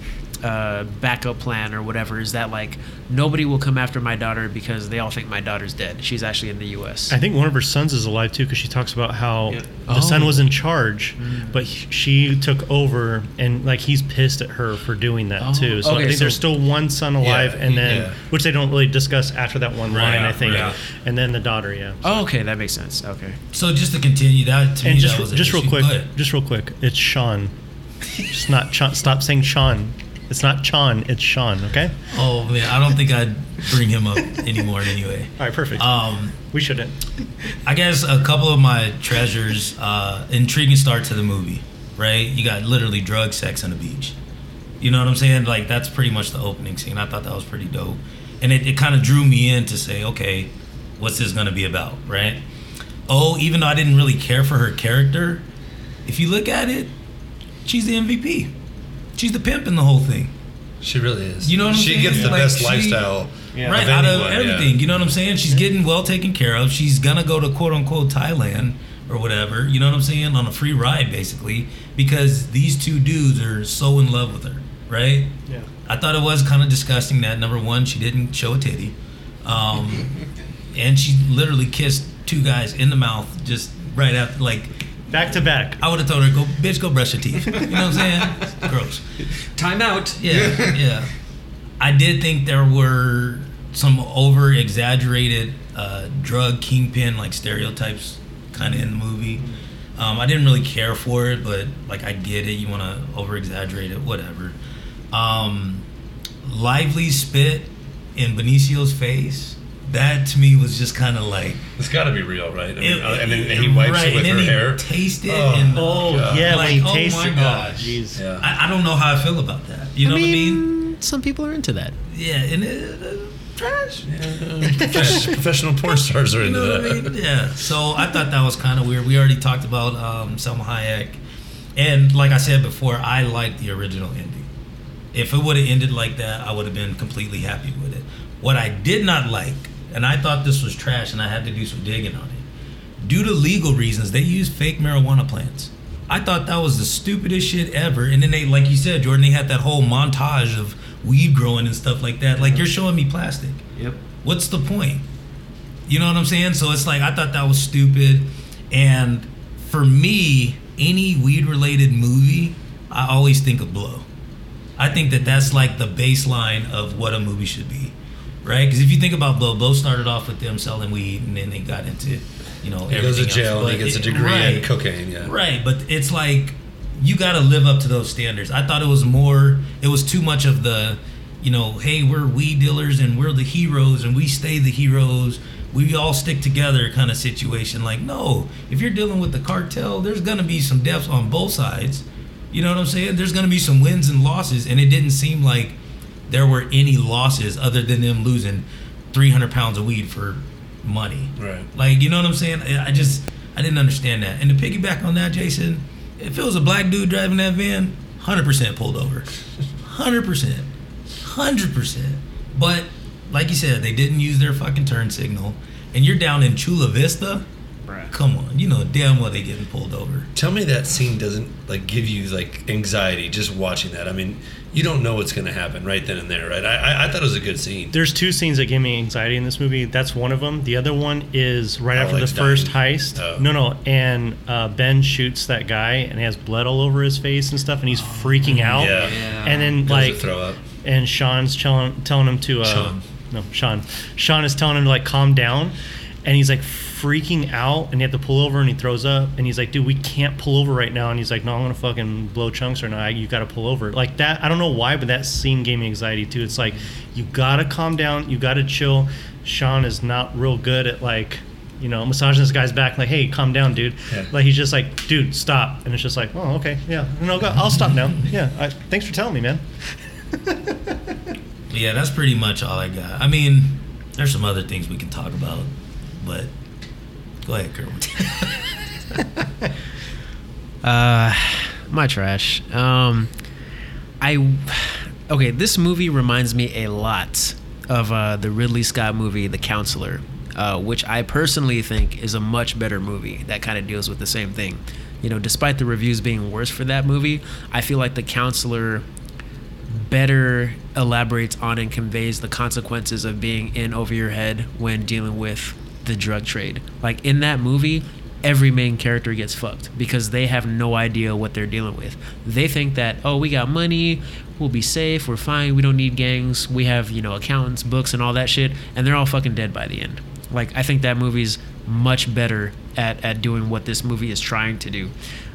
Speaker 1: uh, backup plan or whatever is that like nobody will come after my daughter because they all think my daughter's dead. She's actually in the U.S.
Speaker 2: I think one of her sons is alive too because she talks about how
Speaker 5: Yeah.
Speaker 2: the son
Speaker 1: Oh.
Speaker 2: was in charge, but he- she took over and like he's pissed at her for doing that
Speaker 1: Oh,
Speaker 2: too. So I
Speaker 1: okay,
Speaker 2: think there's still one son alive,
Speaker 3: Yeah,
Speaker 2: and then
Speaker 3: yeah.
Speaker 2: which they don't really discuss after that one
Speaker 3: Right,
Speaker 2: line, I think,
Speaker 3: right.
Speaker 2: and then the daughter, yeah.
Speaker 1: oh, okay, that makes sense. Okay.
Speaker 4: So just to continue that to
Speaker 2: and
Speaker 4: me,
Speaker 2: just
Speaker 4: that was
Speaker 2: just real
Speaker 4: issue.
Speaker 2: quick, just real quick, it's Sean. It's not Sean. Stop saying Sean. It's not Sean. It's Sean. Okay.
Speaker 4: Oh man, I don't think I'd bring him up anymore anyway.
Speaker 2: All right. Perfect.
Speaker 4: Um,
Speaker 2: we shouldn't.
Speaker 4: I guess a couple of my treasures, uh, intriguing start to the movie, right? You got literally drug, sex on the beach. You know what I'm saying? Like that's pretty much the opening scene. I thought that was pretty dope, and it, it kind of drew me in to say, okay, what's this gonna be about, right? Oh, even though I didn't really care for her character, if you look at it, she's the MVP. She's the pimp in the whole thing.
Speaker 3: She really is.
Speaker 4: You know what I'm
Speaker 3: she
Speaker 4: saying?
Speaker 3: gets the
Speaker 4: Like,
Speaker 3: best
Speaker 4: she-
Speaker 3: lifestyle.
Speaker 2: Yeah.
Speaker 4: right
Speaker 3: of
Speaker 4: out of
Speaker 3: anyone, yeah.
Speaker 4: everything. You know what I'm saying? She's getting well taken care of. She's gonna go to quote unquote Thailand or whatever. You know what I'm saying? On a free ride, basically, because these two dudes are so in love with her. Right?
Speaker 2: Yeah.
Speaker 4: I thought it was kind of disgusting that number one, she didn't show a titty, um, and she literally kissed two guys in the mouth just right after. Like
Speaker 2: Back to back.
Speaker 4: I would have told her, "Go, bitch, go brush your teeth." You know what I'm saying? Gross.
Speaker 5: Time out.
Speaker 4: Yeah, yeah. I did think there were some over exaggerated uh, drug kingpin like stereotypes kind of in the movie. Um, I didn't really care for it, but like I get it. You want to over exaggerate it, whatever. Um, lively spit in Benicio's face. That to me was just kind of like
Speaker 3: It's got to be real, right? I mean,
Speaker 4: it-
Speaker 3: uh, and then he wipes
Speaker 4: right,
Speaker 3: it with
Speaker 4: and
Speaker 3: her
Speaker 4: then
Speaker 3: hair.
Speaker 4: He tasted
Speaker 3: Oh.
Speaker 4: and
Speaker 2: Oh
Speaker 3: God.
Speaker 2: yeah,
Speaker 4: Like,
Speaker 2: when he
Speaker 4: oh my
Speaker 2: tasted.
Speaker 4: gosh.
Speaker 2: Oh, jeez.
Speaker 3: Yeah.
Speaker 4: I, I don't know how I feel about that. You know what I mean?
Speaker 1: Some people are into that.
Speaker 4: Yeah, and it, uh, trash.
Speaker 3: Profes- Professional porn stars are
Speaker 4: You
Speaker 3: into
Speaker 4: know what I
Speaker 3: that.
Speaker 4: mean? Yeah. So I thought that was kind of weird. We already talked about um, Salma Hayek. And like I said before, I liked the original ending. If it would have ended like that, I would have been completely happy with it. What I did not like, and I thought this was trash, and I had to do some digging on it. Due to legal reasons, they used fake marijuana plants. I thought that was the stupidest shit ever. And then they, like you said, Jordan, they had that whole montage of weed growing and stuff like that. Like you're showing me plastic.
Speaker 5: Yep.
Speaker 4: What's the point? You know what I'm saying? So it's like I thought that was stupid. And for me, any weed related movie, I always think of Blow. I think that that's like the baseline of what a movie should be, right? Because if you think about Blow, Blow started off with them selling weed, and then they got into, you know,
Speaker 3: He goes to jail
Speaker 4: else.
Speaker 3: and he gets a degree
Speaker 4: right.
Speaker 3: in cocaine. Yeah.
Speaker 4: Right, but it's like you got to live up to those standards. I thought it was more, it was too much of the, you know, hey, we're weed dealers and we're the heroes and we stay the heroes. We all stick together kind of situation. Like, no, if you're dealing with the cartel, there's to be some deaths on both sides. You know what I'm saying? There's to be some wins and losses. And it didn't seem like there were any losses other than them losing 300 pounds of weed for money.
Speaker 3: Right.
Speaker 4: Like, you know what I'm saying? I just, I didn't understand that. And to piggyback on that, Jason, if it was a black dude driving that van, 100% pulled over. 100%. 100%. But, like you said, they didn't use their fucking turn signal. And you're down in Chula Vista? Come on. You know damn well they getting pulled over.
Speaker 3: Tell me that scene doesn't like give you like anxiety just watching that. I mean, you don't know what's going to happen right then and there, right? I, I, I thought it was a good scene.
Speaker 2: There's two scenes that give me anxiety in this movie. That's one of them. The other one is right
Speaker 3: Oh,
Speaker 2: after
Speaker 3: like
Speaker 2: the first heist.
Speaker 3: Oh.
Speaker 2: No, no, and uh, Ben shoots that guy, and he has blood all over his face and stuff, and he's freaking out.
Speaker 3: Yeah.
Speaker 2: And then like,
Speaker 3: throw up.
Speaker 2: and Sean's telling telling him to uh,
Speaker 3: Sean.
Speaker 2: no Sean Sean is telling him to like calm down, and he's like freaking out, and he had to pull over, and he throws up, and he's like, dude, we can't pull over right now, and he's like, no, I'm gonna fucking blow chunks or now. You got to pull over like that. I don't know why, but that scene gave me anxiety too. It's like you gotta calm down, you gotta chill. Sean is not real good at like. You know, massaging this guy's back, like, "Hey, calm down, dude."
Speaker 3: Yeah.
Speaker 2: Like he's just like, "Dude, stop," and it's just like, "Oh, okay, yeah, no, go, I'll stop now." Yeah, I, thanks for telling me, man.
Speaker 4: Yeah, that's pretty much all I got. I mean, there's some other things we can talk about, but go ahead, Kerwin.
Speaker 1: Uh, my trash. Um, I okay. This movie reminds me a lot of uh, the Ridley Scott movie, The Counselor, uh, which I personally think is a much better movie that kind of deals with the same thing. You know, despite the reviews being worse for that movie, I feel like The Counselor better elaborates on and conveys the consequences of being in over your head when dealing with the drug trade. Like in that movie, every main character gets fucked because they have no idea what they're dealing with. They think that, oh, we got money, we'll be safe, we're fine, we don't need gangs, we have, you know, accountants, books, and all that shit, and they're all fucking dead by the end. Like, I think that movie's much better at, at doing what this movie is trying to do.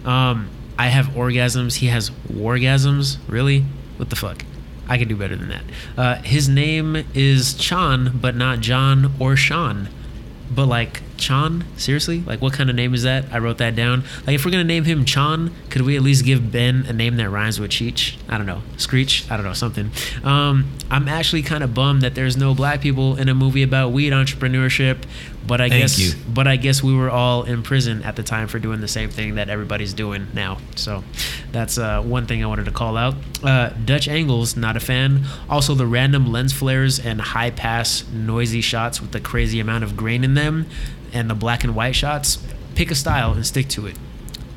Speaker 1: Um, I have orgasms, he has wargasms. Really? What the fuck? I could do better than that. Uh, his name is Chon, but not John or Sean. But like Chon, seriously? Like what kind of name is that? I wrote that down. Like if we're gonna name him Chon, could we at least give Ben a name that rhymes with Cheech? I don't know, Screech. I don't know something. Um, I'm actually kind of bummed that there's no black people in a movie about weed entrepreneurship. But I
Speaker 4: Thank
Speaker 1: guess,
Speaker 4: you.
Speaker 1: but I guess we were all in prison at the time for doing the same thing that everybody's doing now. So that's uh, one thing I wanted to call out. Uh, Dutch angles, not a fan. Also, the random lens flares and high pass, noisy shots with the crazy amount of grain in them, and the black and white shots. Pick a style and stick to it.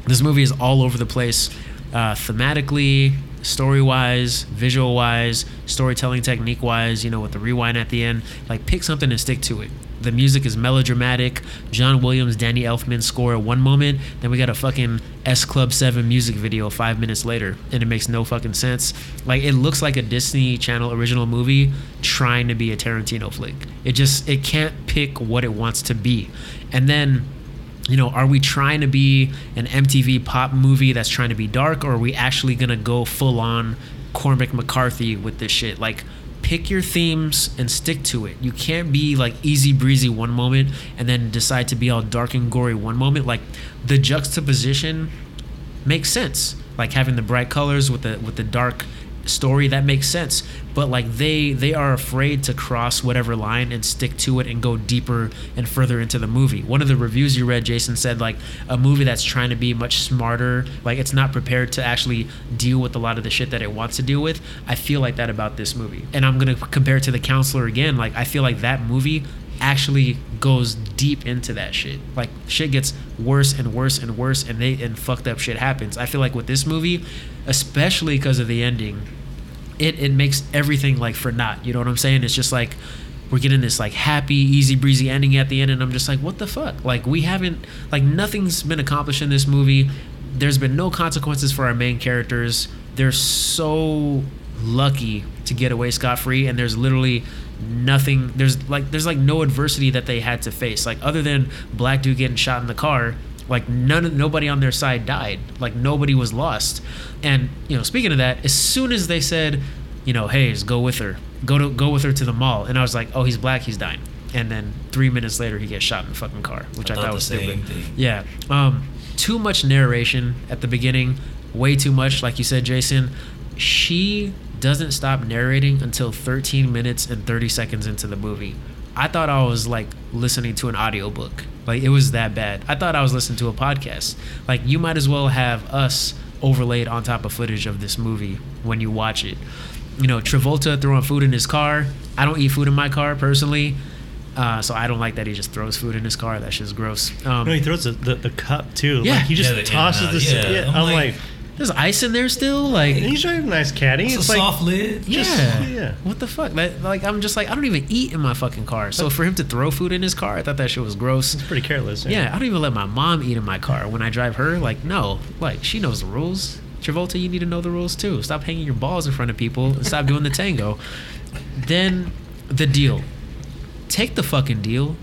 Speaker 1: This movie is all over the place, uh, thematically, story wise, visual wise, storytelling technique wise. You know, with the rewind at the end. Like, pick something and stick to it. The music is melodramatic. John Williams, Danny Elfman score at one moment, then we got a fucking S Club 7 music video five minutes later, and it makes no fucking sense. Like, it looks like a Disney Channel original movie trying to be a Tarantino flick. It just, it can't pick what it wants to be. And then you know, are we trying to be an MTV pop movie that's trying to be dark, or are we actually gonna go full on Cormac McCarthy with this shit? Like, pick your themes and stick to it. You can't be like easy breezy one moment and then decide to be all dark and gory one moment. Like, the juxtaposition makes sense. Like having the bright colors with the with the dark story that makes sense but like they they are afraid to cross whatever line and stick to it and go deeper and further into the movie one of the reviews you read jason said like a movie that's trying to be much smarter like it's not prepared to actually deal with a lot of the shit that it wants to deal with i feel like that about this movie and i'm gonna compare it to the counselor again like i feel like that movie actually goes deep into that shit. Like shit gets worse and worse and worse, and they and fucked up shit happens. I feel like with this movie, especially because of the ending, it it makes everything like for naught. You know what I'm saying? It's just like we're getting this like happy, easy breezy ending at the end, and I'm just like, what the fuck? Like we haven't like nothing's been accomplished in this movie. There's been no consequences for our main characters. They're so lucky to get away scot free, and there's literally nothing. There's like there's like no adversity that they had to face. Like other than black dude getting shot in the car, like none nobody on their side died. Like nobody was lost. And you know, speaking of that, as soon as they said, you know, Hayes, go with her, go to go with her to the mall, and I was like, oh, he's black, he's dying. And then three minutes later, he gets shot in the fucking car, which I,
Speaker 4: I thought
Speaker 1: thought was stupid.
Speaker 4: thing.
Speaker 1: Yeah. Um, too much narration at the beginning, way too much, like you said, Jason. She doesn't stop narrating until 13 minutes and 30 seconds into the movie. I thought I was like listening to an audiobook. Like it was that bad. I thought I was listening to a podcast. Like you might as well have us overlaid on top of footage of this movie when you watch it. You know, Travolta throwing food in his car. I don't eat food in my car personally. Uh, so I don't like that he just throws food in his car. That's just gross. Um,
Speaker 2: No, he throws the, the, the cup too.
Speaker 1: Yeah.
Speaker 2: like, he just
Speaker 4: Yeah,
Speaker 2: tosses
Speaker 4: yeah,
Speaker 2: the.
Speaker 4: yeah.
Speaker 2: Yeah,
Speaker 4: I'm
Speaker 2: I'm,
Speaker 4: like-
Speaker 2: like,
Speaker 1: there's ice in there still. Like
Speaker 2: he's a nice caddy.
Speaker 4: It's,
Speaker 2: It's,
Speaker 4: a
Speaker 2: like
Speaker 4: soft lid.
Speaker 2: just-
Speaker 1: yeah.
Speaker 2: yeah.
Speaker 1: What the fuck? That, like I'm just like I don't even eat in my fucking car. So for him to throw food in his car, I thought that shit was gross.
Speaker 2: it's pretty careless.
Speaker 1: Yeah, I don't even let my mom eat in my car when I drive her. Like no, like she knows the rules. Travolta, you need to know the rules too. Stop hanging your balls in front of people and stop doing the tango. Then the deal. Take the fucking deal.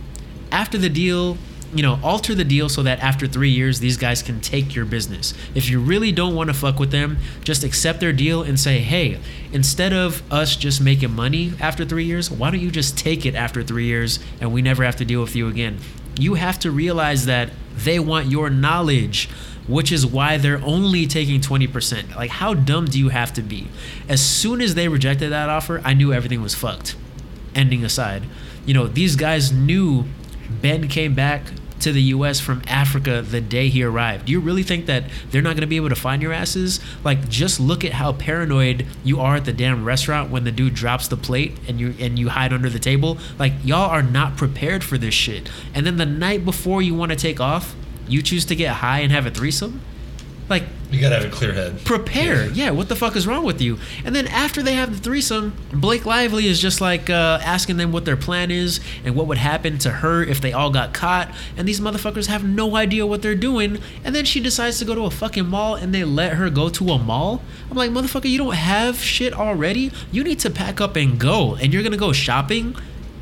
Speaker 1: After the deal, you know, alter the deal so that after three years, these guys can take your business. If you really don't want to fuck with them, just accept their deal and say, hey, instead of us just making money after three years, why don't you just take it after three years and we never have to deal with you again? You have to realize that they want your knowledge, which is why they're only taking 20%. Like, how dumb do you have to be? As soon as they rejected that offer, I knew everything was fucked ending aside, you know, these guys knew Ben came back to the US from Africa the day he arrived. Do you really think that they're not going to be able to find your asses? Like just look at how paranoid you are at the damn restaurant when the dude drops the plate and you and you hide under the table. Like y'all are not prepared for this shit. And then the night before you want to take off, you choose to get high and have a threesome? Like
Speaker 3: You gotta have a clear head.
Speaker 1: prepare. Yeah. what the fuck is wrong with you? And then after they have the threesome, Blake Lively is just like uh, asking them what their plan is and what would happen to her if they all got caught. And these motherfuckers have no idea what they're doing. And then she decides to go to a fucking mall and they let her go to a mall. I'm like, motherfucker, you don't have shit already. You need to pack up and go. And you're gonna go shopping.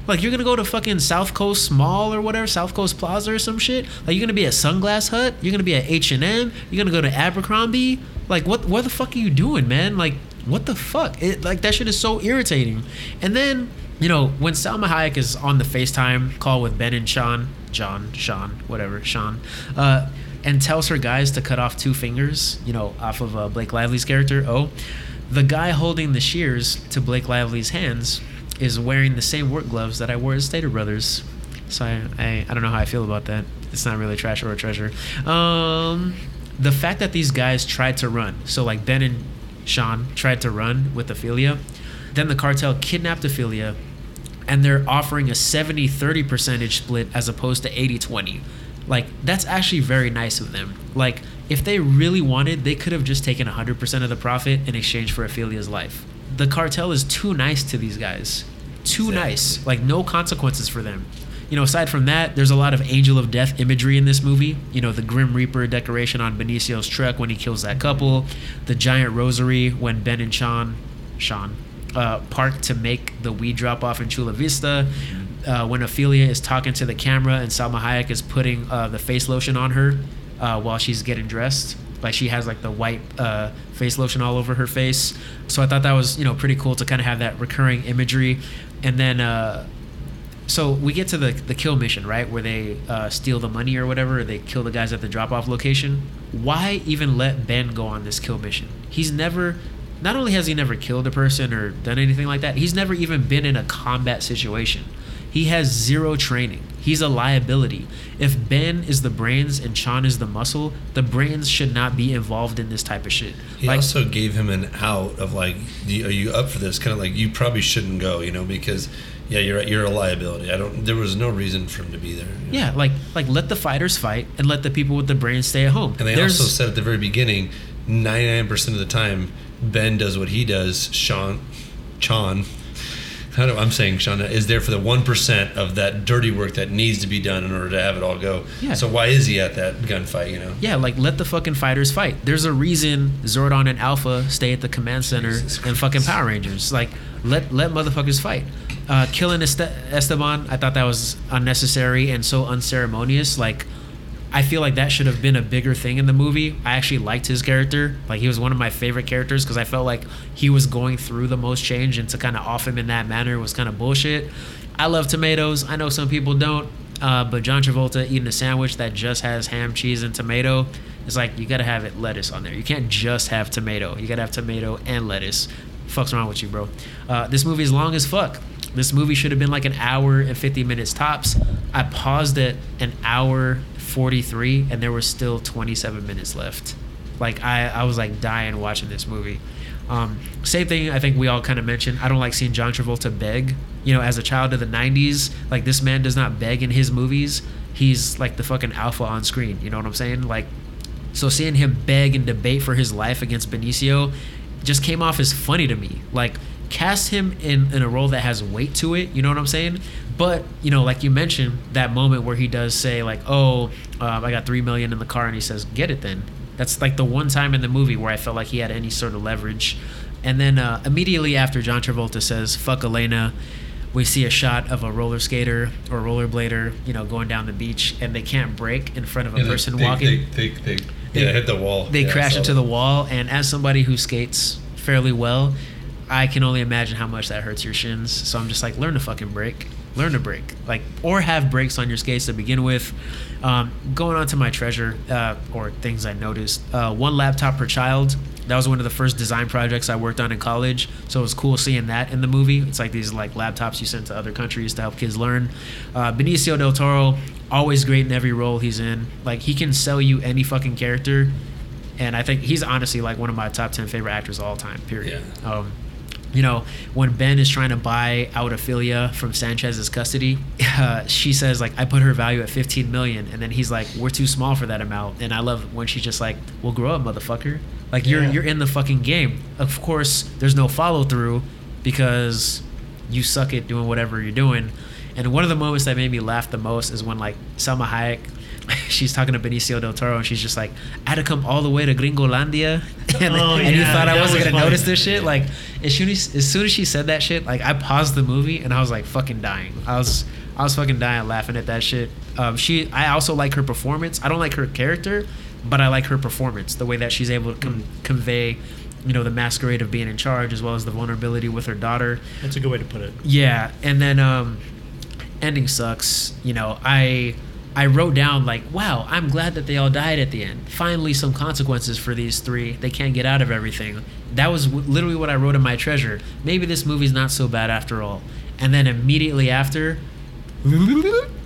Speaker 1: Like you're gonna go to fucking South Coast Mall or whatever, South Coast Plaza or some shit. Like you're gonna be at Sunglass Hut. You're gonna be at H and M. You're gonna go to Abercrombie. Like what? What the fuck are you doing, man? Like what the fuck? It like that shit is so irritating. And then you know when Salma Hayek is on the FaceTime call with Ben and Chon, John, Chon, whatever, Chon, uh, and tells her guys to cut off two fingers, you know, off of uh, Blake Lively's character. Oh, the guy holding the shears to Blake Lively's hands is wearing the same work gloves that I wore at Stater Brothers. So I, I, I don't know how I feel about that. It's not really trash or a treasure. Um, the fact that these guys tried to run, so like Ben and Chon tried to run with Ophelia, then the cartel kidnapped Ophelia, and they're offering a 70 30 percentage split as opposed to 80 20. Like, that's actually very nice of them. Like, if they really wanted, they could have just taken 100% of the profit in exchange for Ophelia's life. The cartel is too nice to these guys. Too nice. Like, no consequences for them. You know, aside from that, there's a lot of Angel of Death imagery in this movie. You know, the Grim Reaper decoration on Benicio's truck when he kills that couple, the giant rosary when Ben and Chon, Chon, uh, park to make the weed drop off in Chula Vista. Uh, when Ophelia is talking to the camera and Salma Hayek is putting uh, the face lotion on her uh, while she's getting dressed. Like she has like the white uh, face lotion all over her face. So I thought that was you know pretty cool to kind of have that recurring imagery. And then uh, so we get to the the kill mission right where they uh, steal the money or whatever. Or they kill the guys at the drop off location. Why even let Ben go on this kill mission? He's never not only has he never killed a person or done anything like that, he's never even been in a combat situation. He has zero training. He's a liability. If Ben is the brains and Chon is the muscle, the brains should not be involved in this type of shit.
Speaker 3: He
Speaker 1: like,
Speaker 3: also gave him an out of like, are you up for this? Kind of like you probably shouldn't go, you know, because yeah, you're you're a liability. I don't. There was no reason for him to be there. you know?
Speaker 1: yeah, like like let the fighters fight and let the people with the brains stay at home.
Speaker 3: And they
Speaker 1: There's-
Speaker 3: also said at the very beginning, 99% of the time, Ben does what he does. Chon, Chon, how do I'm saying Chon is there for the one percent of that dirty work that needs to be done in order to have it all go.
Speaker 1: Yeah.
Speaker 3: So why is he at that gunfight? You know.
Speaker 1: Yeah, like let the fucking fighters fight. There's a reason Zordon and Alpha stay at the command center and fucking Power Rangers. Like let let motherfuckers fight. Uh, killing Este- Esteban, I thought that was unnecessary and so unceremonious. Like I feel like that should have been a bigger thing in the movie. I actually liked his character. Like he was one of my favorite characters because I felt like he was going through the most change, and to kind of off him in that manner was kind of bullshit. I love tomatoes. I know some people don't, uh, but John Travolta eating a sandwich that just has ham, cheese, and tomato. It's like you gotta have it lettuce on there. You can't just have tomato. You gotta have tomato and lettuce. Fuck's wrong with you, bro? Uh, this movie is long as fuck. This movie should have been like an hour and 50 minutes tops. I paused at an hour 43 and there were still 27 minutes left. Like I, I was like dying watching this movie. Um, same thing I think we all kind of mentioned. I don't like seeing John Travolta beg. You know, as a child of the 90s, like this man does not beg in his movies. He's like the fucking alpha on screen. You know what I'm saying? Like, so seeing him beg and debate for his life against Benicio just came off as funny to me. Like, cast him in, in a role that has weight to it. You know what I'm saying? But you know, like you mentioned, that moment where he does say like, "Oh, um, I got three million in the car," and he says, "Get it then." That's like the one time in the movie where I felt like he had any sort of leverage. And then uh, immediately after John Travolta says, "Fuck Elena," we see a shot of a roller skater or rollerblader, you know, going down the beach, and they can't break in front of a
Speaker 3: And
Speaker 1: person
Speaker 3: they,
Speaker 1: walking.
Speaker 3: They, they, they,
Speaker 1: They-
Speaker 3: yeah, hit the wall.
Speaker 1: They
Speaker 3: Yeah,
Speaker 1: crash into
Speaker 3: that.
Speaker 1: the wall, and as somebody who skates fairly well, I can only imagine how much that hurts your shins. So I'm just like, learn to fucking break, learn to break, like, or have brakes on your skates to begin with. Um, going on to my treasure uh, or things I noticed, uh, one laptop per child. That was one of the first design projects I worked on in college, so it was cool seeing that in the movie. It's like these like laptops you send to other countries to help kids learn. Uh, Benicio del Toro, always great in every role he's in. Like he can sell you any fucking character and I think he's honestly like one of my top ten favorite actors of all time. Period. Um, you know, when Ben is trying to buy out Ophelia from Sanchez's custody, uh, she says like, "I put her value at 15 million," and then he's like, "We're too small for that amount." And I love when she's just like, "Well, grow up, motherfucker! Like you're
Speaker 2: Yeah.
Speaker 1: you're in the fucking game." Of course, there's no follow through because you suck at doing whatever you're doing. And one of the moments that made me laugh the most is when like Salma Hayek, she's talking to Benicio del Toro, and she's just like, "I had to come all the way to Gringolandia," and,
Speaker 2: Oh,
Speaker 1: and you thought I wasn't
Speaker 2: was
Speaker 1: gonna
Speaker 2: funny.
Speaker 1: notice this shit. Like as soon as as soon as she said that shit, like I paused the movie and I was like fucking dying. I was I was fucking dying laughing at that shit. Um, she I also like her performance. I don't like her character, but I like her performance. The way that she's able to com- convey. You know the masquerade of being in charge, as well as the vulnerability with her daughter.
Speaker 2: That's a good way to put it.
Speaker 1: Yeah, and then um, ending sucks. You know, I I wrote down like, wow, I'm glad that they all died at the end. Finally, some consequences for these three. They can't get out of everything. That was w- literally what I wrote in my treasure. Maybe this movie's not so bad after all. And then immediately after,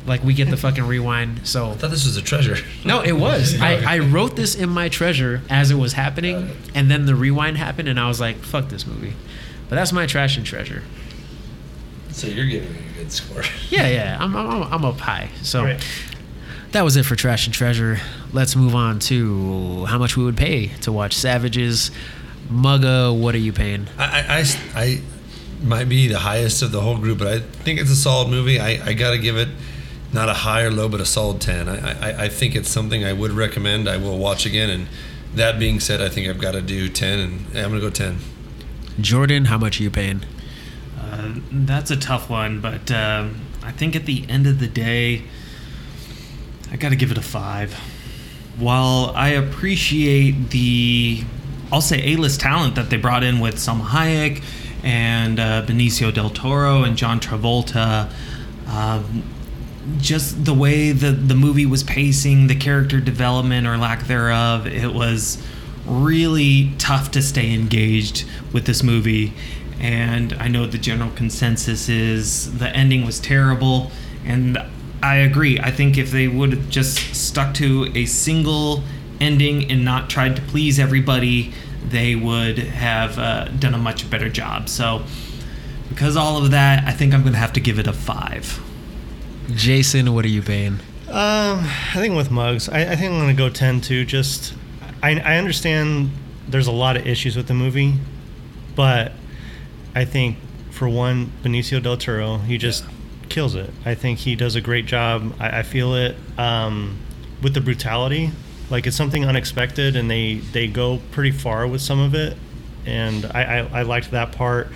Speaker 1: like we get the fucking rewind. So
Speaker 3: I thought this was a treasure.
Speaker 1: no, it was. I, I wrote this in my treasure as it was happening, and then the rewind happened, and I was like, fuck this movie. But that's my trash and treasure.
Speaker 3: So you're giving it a good score.
Speaker 1: Yeah, yeah, I'm, I'm, I'm up high. So
Speaker 2: Right.
Speaker 1: That was it for Trash and Treasure. Let's move on to how much we would pay to watch Savages. Mugga, what are you paying?
Speaker 3: I, I, I, I might be the highest of the whole group, but I think it's a solid movie. I, I got to give it not a high or low, but a solid 10. I, I, I think it's something I would recommend. I will watch again. And that being said, I think I've got to do 10, and I'm going to go 10.
Speaker 1: Jordan, how much are you paying?
Speaker 5: Uh, that's a tough one, but um, I think at the end of the day, I got to give it a five. While I appreciate the, I'll say A-list talent that they brought in with Salma Hayek and uh, Benicio del Toro and John Travolta, um, just the way the the movie was pacing, the character development or lack thereof, it was really tough to stay engaged with this movie. And I know the general consensus is the ending was terrible. And I agree. I think if they would have just stuck to a single ending and not tried to please everybody, they would have uh, done a much better job. So, because all of that, I think I'm going to have to give it a five.
Speaker 1: Jason, what are you paying?
Speaker 2: Um, I think with mugs, I, I think I'm gonna go ten too. Just, I, I understand there's a lot of issues with the movie, but I think for one, Benicio del Toro, he just kills it. I think he does a great job. I, I feel it um, with the brutality. Like it's something unexpected, and they they go pretty far with some of it, and I I, I liked that part.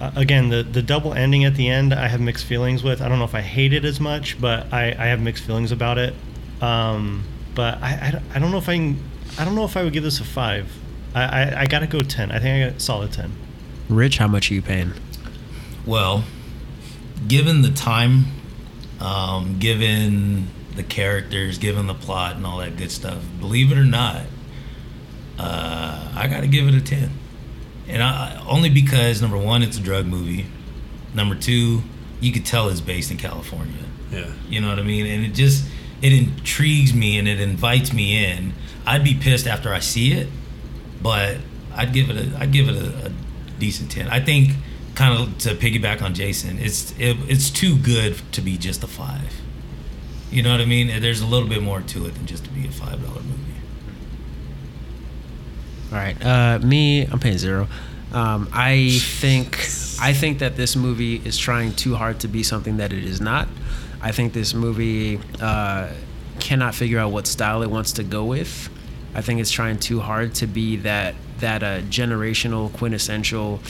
Speaker 2: Uh, again, the the double ending at the end, I have mixed feelings with. I don't know if I hate it as much, but I, I have mixed feelings about it. Um, but I, I, don't- I don't know if I can. I don't know if I would give this a five. I, I, I gotta go ten. I think I got a solid ten.
Speaker 1: Rich, how much are you paying?
Speaker 4: Well, given the time, um, given the characters, given the plot and all that good stuff, believe it or not, uh, I got to give it a 10. And I, only because, number one, it's a drug movie. Number two, you could tell it's based in California.
Speaker 3: Yeah.
Speaker 4: You know what I mean? And it just it intrigues me and it invites me in. I'd be pissed after I see it, but I'd give it a I'd give it a, a decent ten. I think kind of to piggyback on Jason, it's it, it's too good to be just a five. You know what I mean? There's a little bit more to it than just to be a five dollar movie.
Speaker 1: All right, uh, me, I'm paying zero. Um, I think I think that this movie is trying too hard to be something that it is not. I think this movie uh, cannot figure out what style it wants to go with. I think it's trying too hard to be that that uh, generational quintessential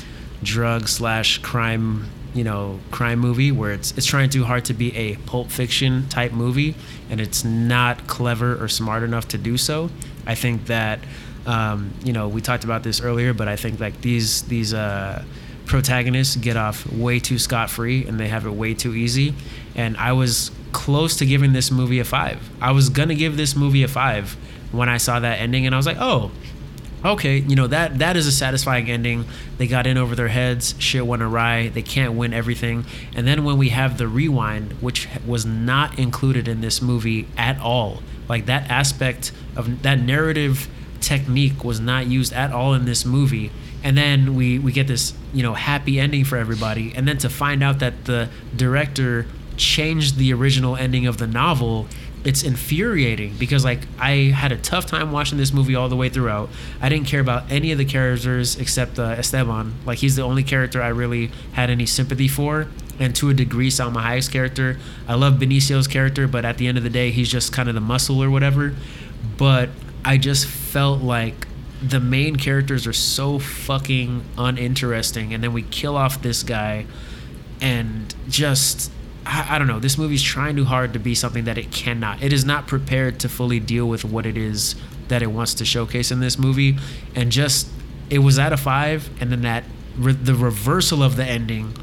Speaker 1: drug slash crime you know crime movie where it's it's trying too hard to be a pulp fiction type movie and it's not clever or smart enough to do so. I think that um, you know we talked about this earlier but i think like these these uh, protagonists get off way too scot-free and they have it way too easy. And i was close to giving this movie a five. I was gonna give this movie a five when i saw that ending and i was like oh okay, you know that that is a satisfying ending. They got in over their heads, shit went awry. They can't win everything. And then when we have the rewind, which was not included in this movie at all, like that aspect of that narrative technique was not used at all in this movie. And then we we get this you know happy ending for everybody. And then to find out that the director changed the original ending of the novel it's infuriating because like I had a tough time watching this movie all the way throughout. I didn't care about any of the characters except uh, Esteban. Like he's the only character I really had any sympathy for, and to a degree, Salma Hayek's character. I love Benicio's character, but at the end of the day, he's just kind of the muscle or whatever. But I just felt like the main characters are so fucking uninteresting, and then we kill off this guy, and just I, I don't know. This movie's trying too hard to be something that it cannot. It is not prepared to fully deal with what it is that it wants to showcase in this movie, and just it was at a five, and then that re- the reversal of the ending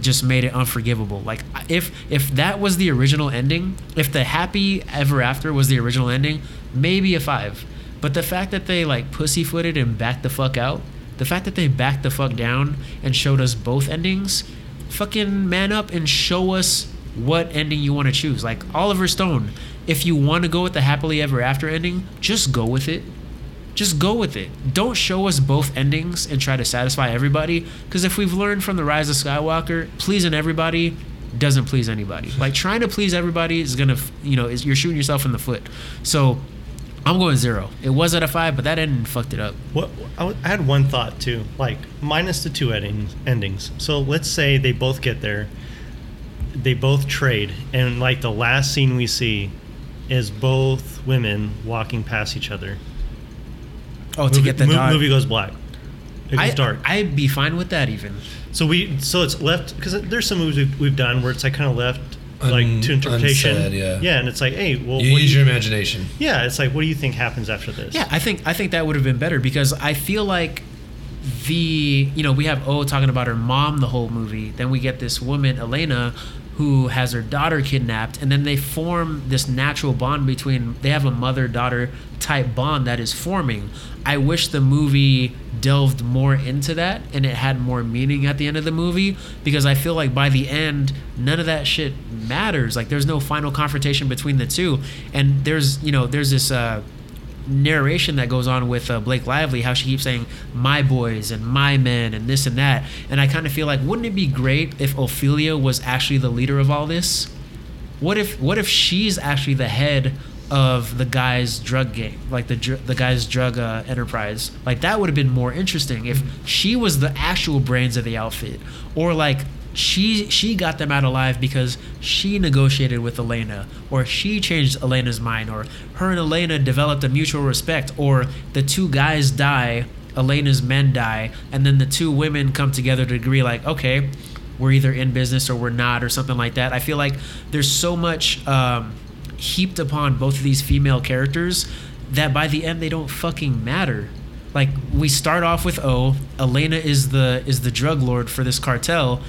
Speaker 1: just made it unforgivable. Like if if that was the original ending, if the happy ever after was the original ending, maybe a five. But the fact that they like pussyfooted and backed the fuck out, the fact that they backed the fuck down and showed us both endings, fucking man up and show us what ending you want to choose. Like Oliver Stone, if you want to go with the happily ever after ending, just go with it. Just go with it. Don't show us both endings and try to satisfy everybody. Because if we've learned from the Rise of Skywalker, pleasing everybody doesn't please anybody. Like trying to please everybody is gonna, you know, is, you're shooting yourself in the foot. So I'm going zero. It was at a five, but that ending fucked it up.
Speaker 2: What I, w- I had one thought too, like minus the two endings. Endings. So let's say they both get there, they both trade, and like the last scene we see is both women walking past each other.
Speaker 1: Oh, to get the
Speaker 2: mo-
Speaker 1: dog.
Speaker 2: movie goes black. It goes
Speaker 1: I,
Speaker 2: dark.
Speaker 1: I'd be fine with that even.
Speaker 2: so we so it's left because there's some movies we've, we've done where it's like kind of left like to interpretation.
Speaker 3: unsaid, yeah.
Speaker 2: Yeah, and it's like, hey, well,
Speaker 3: You use
Speaker 2: you-
Speaker 3: your imagination.
Speaker 2: yeah, it's like, what do you think happens after this?
Speaker 1: Yeah, I think I think that would have been better because I feel like the you know we have O talking about her mom the whole movie. Then we get this woman Elena who has her daughter kidnapped, and then they form this natural bond between. They have a mother-daughter type bond that is forming. I wish the movie delved more into that and it had more meaning at the end of the movie because I feel like by the end none of that shit matters. Like there's no final confrontation between the two, and there's you know there's this. Uh, narration that goes on with uh, Blake Lively, how she keeps saying "my boys" and "my men" and this and that, and I kind of feel like, wouldn't it be great if Ophelia was actually the leader of all this? What if what if she's actually the head of the guy's drug game, like the dr- the guy's drug uh, enterprise? Like that would have been more interesting if she was the actual brains of the outfit, or like she she got them out alive because she negotiated with Elena or she changed Elena's mind or her and Elena developed a mutual respect or the two guys die Elena's men die and then the two women come together to agree like okay we're either in business or we're not or something like that I feel like there's so much um, heaped upon both of these female characters that by the end they don't fucking matter. Like we start off with O Elena is the is the drug lord for this cartel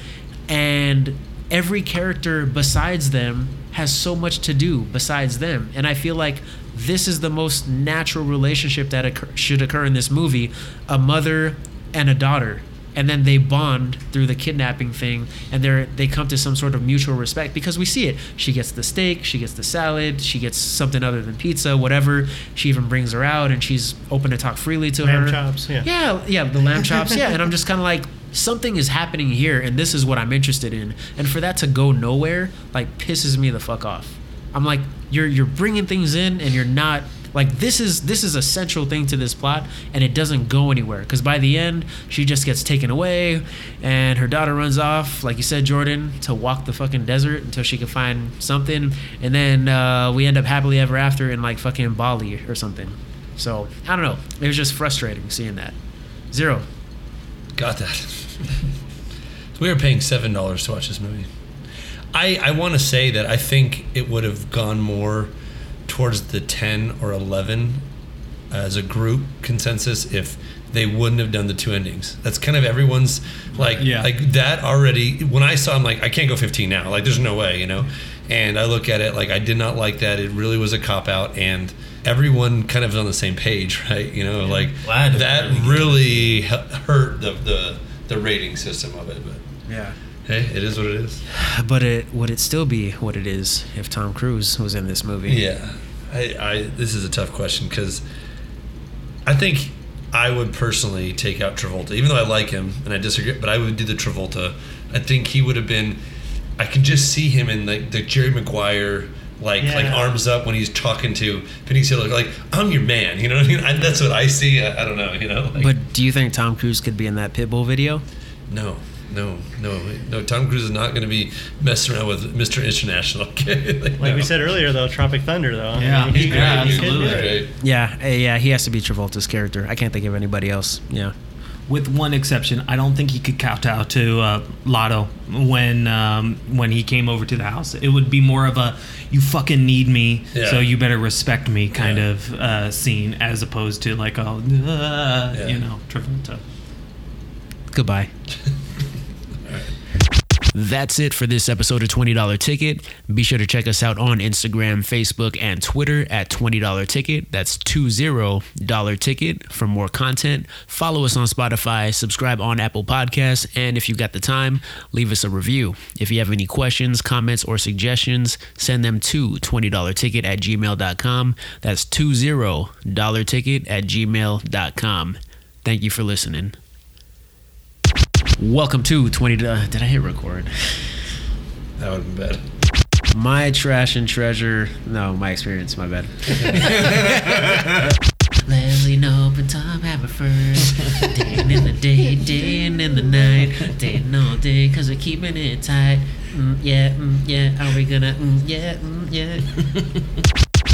Speaker 1: and every character besides them has so much to do besides them. And i feel like this is the most natural relationship that occur- should occur in this movie a mother and a daughter and then they bond through the kidnapping thing and they they come to some sort of mutual respect because we see it. She gets the steak she gets the salad she gets something other than pizza whatever. She even brings her out and she's open to talk freely to
Speaker 2: Lamb
Speaker 1: her.
Speaker 2: chops, yeah.
Speaker 1: yeah yeah the lamb chops yeah. And i'm just kind of like something is happening here and this is what i'm interested in. And for that to go nowhere like pisses me the fuck off. I'm like you're you're bringing things in and you're not like this is this is a central thing to this plot and it doesn't go anywhere. Because by the end she just gets taken away and her daughter runs off like you said jordan to walk the fucking desert until she can find something. And then uh, we end up happily ever after in like fucking bali or something. So i don't know. It was just frustrating seeing that. Zero.
Speaker 3: Got that. we were paying seven dollars to watch this movie. I I want to say that I think it would have gone more towards the ten or eleven as a group consensus if they wouldn't have done the two endings. That's kind of everyone's like
Speaker 5: Yeah.
Speaker 3: like that already. When I saw, I'm like, I can't go 15 now. Like, there's no way, you know. And I look at it like I did not like that. It really was a cop out, and everyone kind of is on the same page, right? You know, like
Speaker 4: Glad
Speaker 3: that really hu- hurt the, the the rating system of it. But
Speaker 1: yeah
Speaker 3: hey, it is what it is.
Speaker 1: but it would it still be what it is if tom cruise was in this movie
Speaker 3: Yeah, I, I this is a tough question because I think I would personally take out Travolta, even though I like him and I disagree. But I would do the Travolta. I think he would have been. I can just see him in like the Jerry Maguire. Like like arms up when he's talking to Benicio, like I'm your man, you know what I mean? I, that's what I see. I, I don't know, you know. Like,
Speaker 1: but do you think tom cruise could be in that pitbull video
Speaker 3: no, no, no, no. Tom Cruise is not going to be messing around with Mr. International. Okay,
Speaker 2: Like
Speaker 3: no.
Speaker 2: we said earlier, though, Tropic Thunder, though. I
Speaker 5: Yeah.
Speaker 2: mean, he
Speaker 3: He's
Speaker 2: could-
Speaker 5: Yeah,
Speaker 2: he could do
Speaker 5: absolutely.
Speaker 2: it.
Speaker 3: Great.
Speaker 1: yeah eh, yeah he has to be travolta's character i can't think of anybody else yeah
Speaker 5: with one exception. I don't think he could kowtow to uh, Lado when um, when he came over to the house. It would be more of a "you fucking need me,
Speaker 3: Yeah.
Speaker 5: so you better respect me" kind
Speaker 3: Yeah.
Speaker 5: of uh, scene, as opposed to like a uh,
Speaker 3: Yeah.
Speaker 5: you know Travolta.
Speaker 1: goodbye That's it for this episode of $20 Ticket. Be sure to check us out on Instagram, Facebook, and Twitter at $20 Ticket. That's $20 Ticket for more content. Follow us on Spotify, subscribe on Apple Podcasts, and if you've got the time, leave us a review. If you have any questions, comments, or suggestions, send them to $20ticket at gmail.com. That's $20 Ticket at gmail.com. Thank you for listening. Welcome to 20. Uh, did I hit record?
Speaker 3: That would have been bad.
Speaker 1: My trash and treasure. No, my experience. My bad. Leslie Knope and Tom Haverford. Dating in the day, dating in the night. Dating all day because we're keeping it tight. Mm, yeah, mm, yeah. Are we gonna? Mm, yeah, mm, yeah.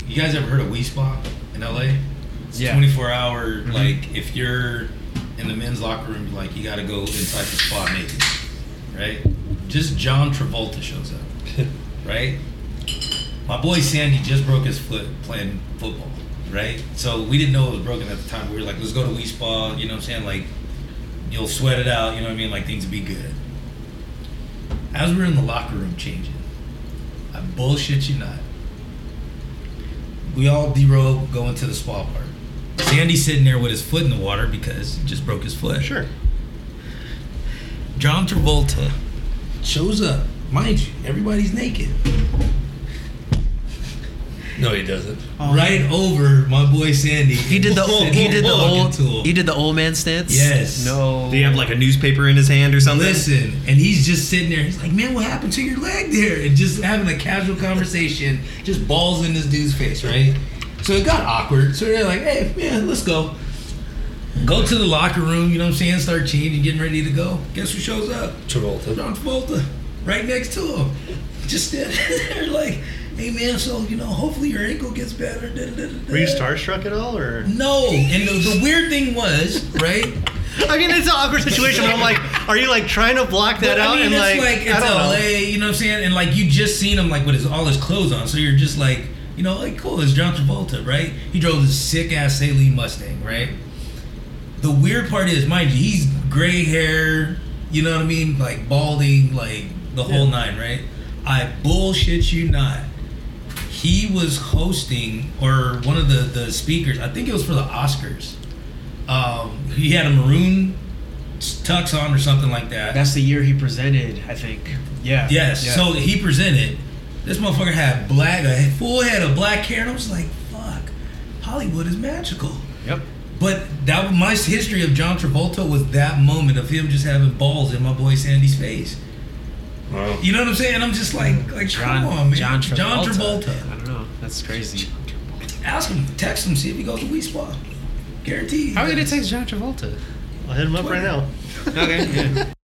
Speaker 4: You guys ever heard of Wi Spa in LA? It's
Speaker 1: Yeah.
Speaker 4: 24 hour, like, if you're in the men's locker room, like, you gotta go inside the spa naked, right? Just John Travolta shows up, right? My boy Sandy just broke his foot playing football, right? So we didn't know it was broken at the time. We were like, let's go to Wi Spa, you know what I'm saying? Like, you'll sweat it out, you know what I mean? Like, things will be good. As we're in the locker room changing, I bullshit you not. We all derobe going to the spa park. Sandy's sitting there with his foot in the water because he just broke his foot.
Speaker 2: Sure.
Speaker 4: John Travolta shows up. Mind you, everybody's naked.
Speaker 3: No, he doesn't. Oh.
Speaker 4: right over my boy Sandy.
Speaker 1: He did the old. He did the old.
Speaker 4: to him.
Speaker 1: He did the old man stance.
Speaker 4: Yes.
Speaker 1: No.
Speaker 5: Do you have like a newspaper in his hand or something?
Speaker 4: Listen, and he's just sitting there. He's like, "Man, what happened to your leg there?" And just having a casual conversation, just balls in this dude's face, right? So it got awkward. So they're like, "Hey, man, let's go." Go to the locker room. You know what I'm saying? Start changing, getting ready to go. Guess who shows up?
Speaker 3: Travolta.
Speaker 4: John Travolta, right next to him. Just standing there, like, "Hey, man, so you know, hopefully your ankle gets better." Da, da, da.
Speaker 2: Were you starstruck at all, or?
Speaker 4: No. And the, the weird thing was, right?
Speaker 2: I mean, it's an awkward situation. But I'm like, are you like trying to block that
Speaker 4: But,
Speaker 2: out
Speaker 4: I mean,
Speaker 2: and
Speaker 4: it's
Speaker 2: like,
Speaker 4: like,
Speaker 2: I
Speaker 4: it's
Speaker 2: don't
Speaker 4: LA,
Speaker 2: know.
Speaker 4: you know what I'm saying? And like you just seen him like with his all his clothes on, so you're just like, you know, like cool, it's John Travolta, right? He drove this sick ass Saleen Mustang, right? The weird part is, mind you, he's gray hair, you know what I mean, like balding, like the whole nine, right? I bullshit you not. He was hosting or one of the the speakers. I think it was for the Oscars. Um, he had a maroon tux on or something like that.
Speaker 1: That's the year he presented. I think. Yeah.
Speaker 4: Yes.
Speaker 1: Yeah.
Speaker 4: So he presented. This motherfucker had black, a full head of black hair, and I was like, "Fuck, Hollywood is magical."
Speaker 1: Yep.
Speaker 4: But that my history of John Travolta was that moment of him just having balls in my boy Sandy's face.
Speaker 3: Wow.
Speaker 4: You know what I'm saying? I'm just like, like,
Speaker 1: John.
Speaker 4: come on, man.
Speaker 1: John Travolta.
Speaker 4: John Travolta.
Speaker 1: I don't know. That's crazy.
Speaker 4: Ask him, text him, see if he goes to Wi Spa. Guaranteed.
Speaker 1: How are we gonna text John Travolta?
Speaker 2: I'll hit him up right now.
Speaker 1: Okay. Yeah.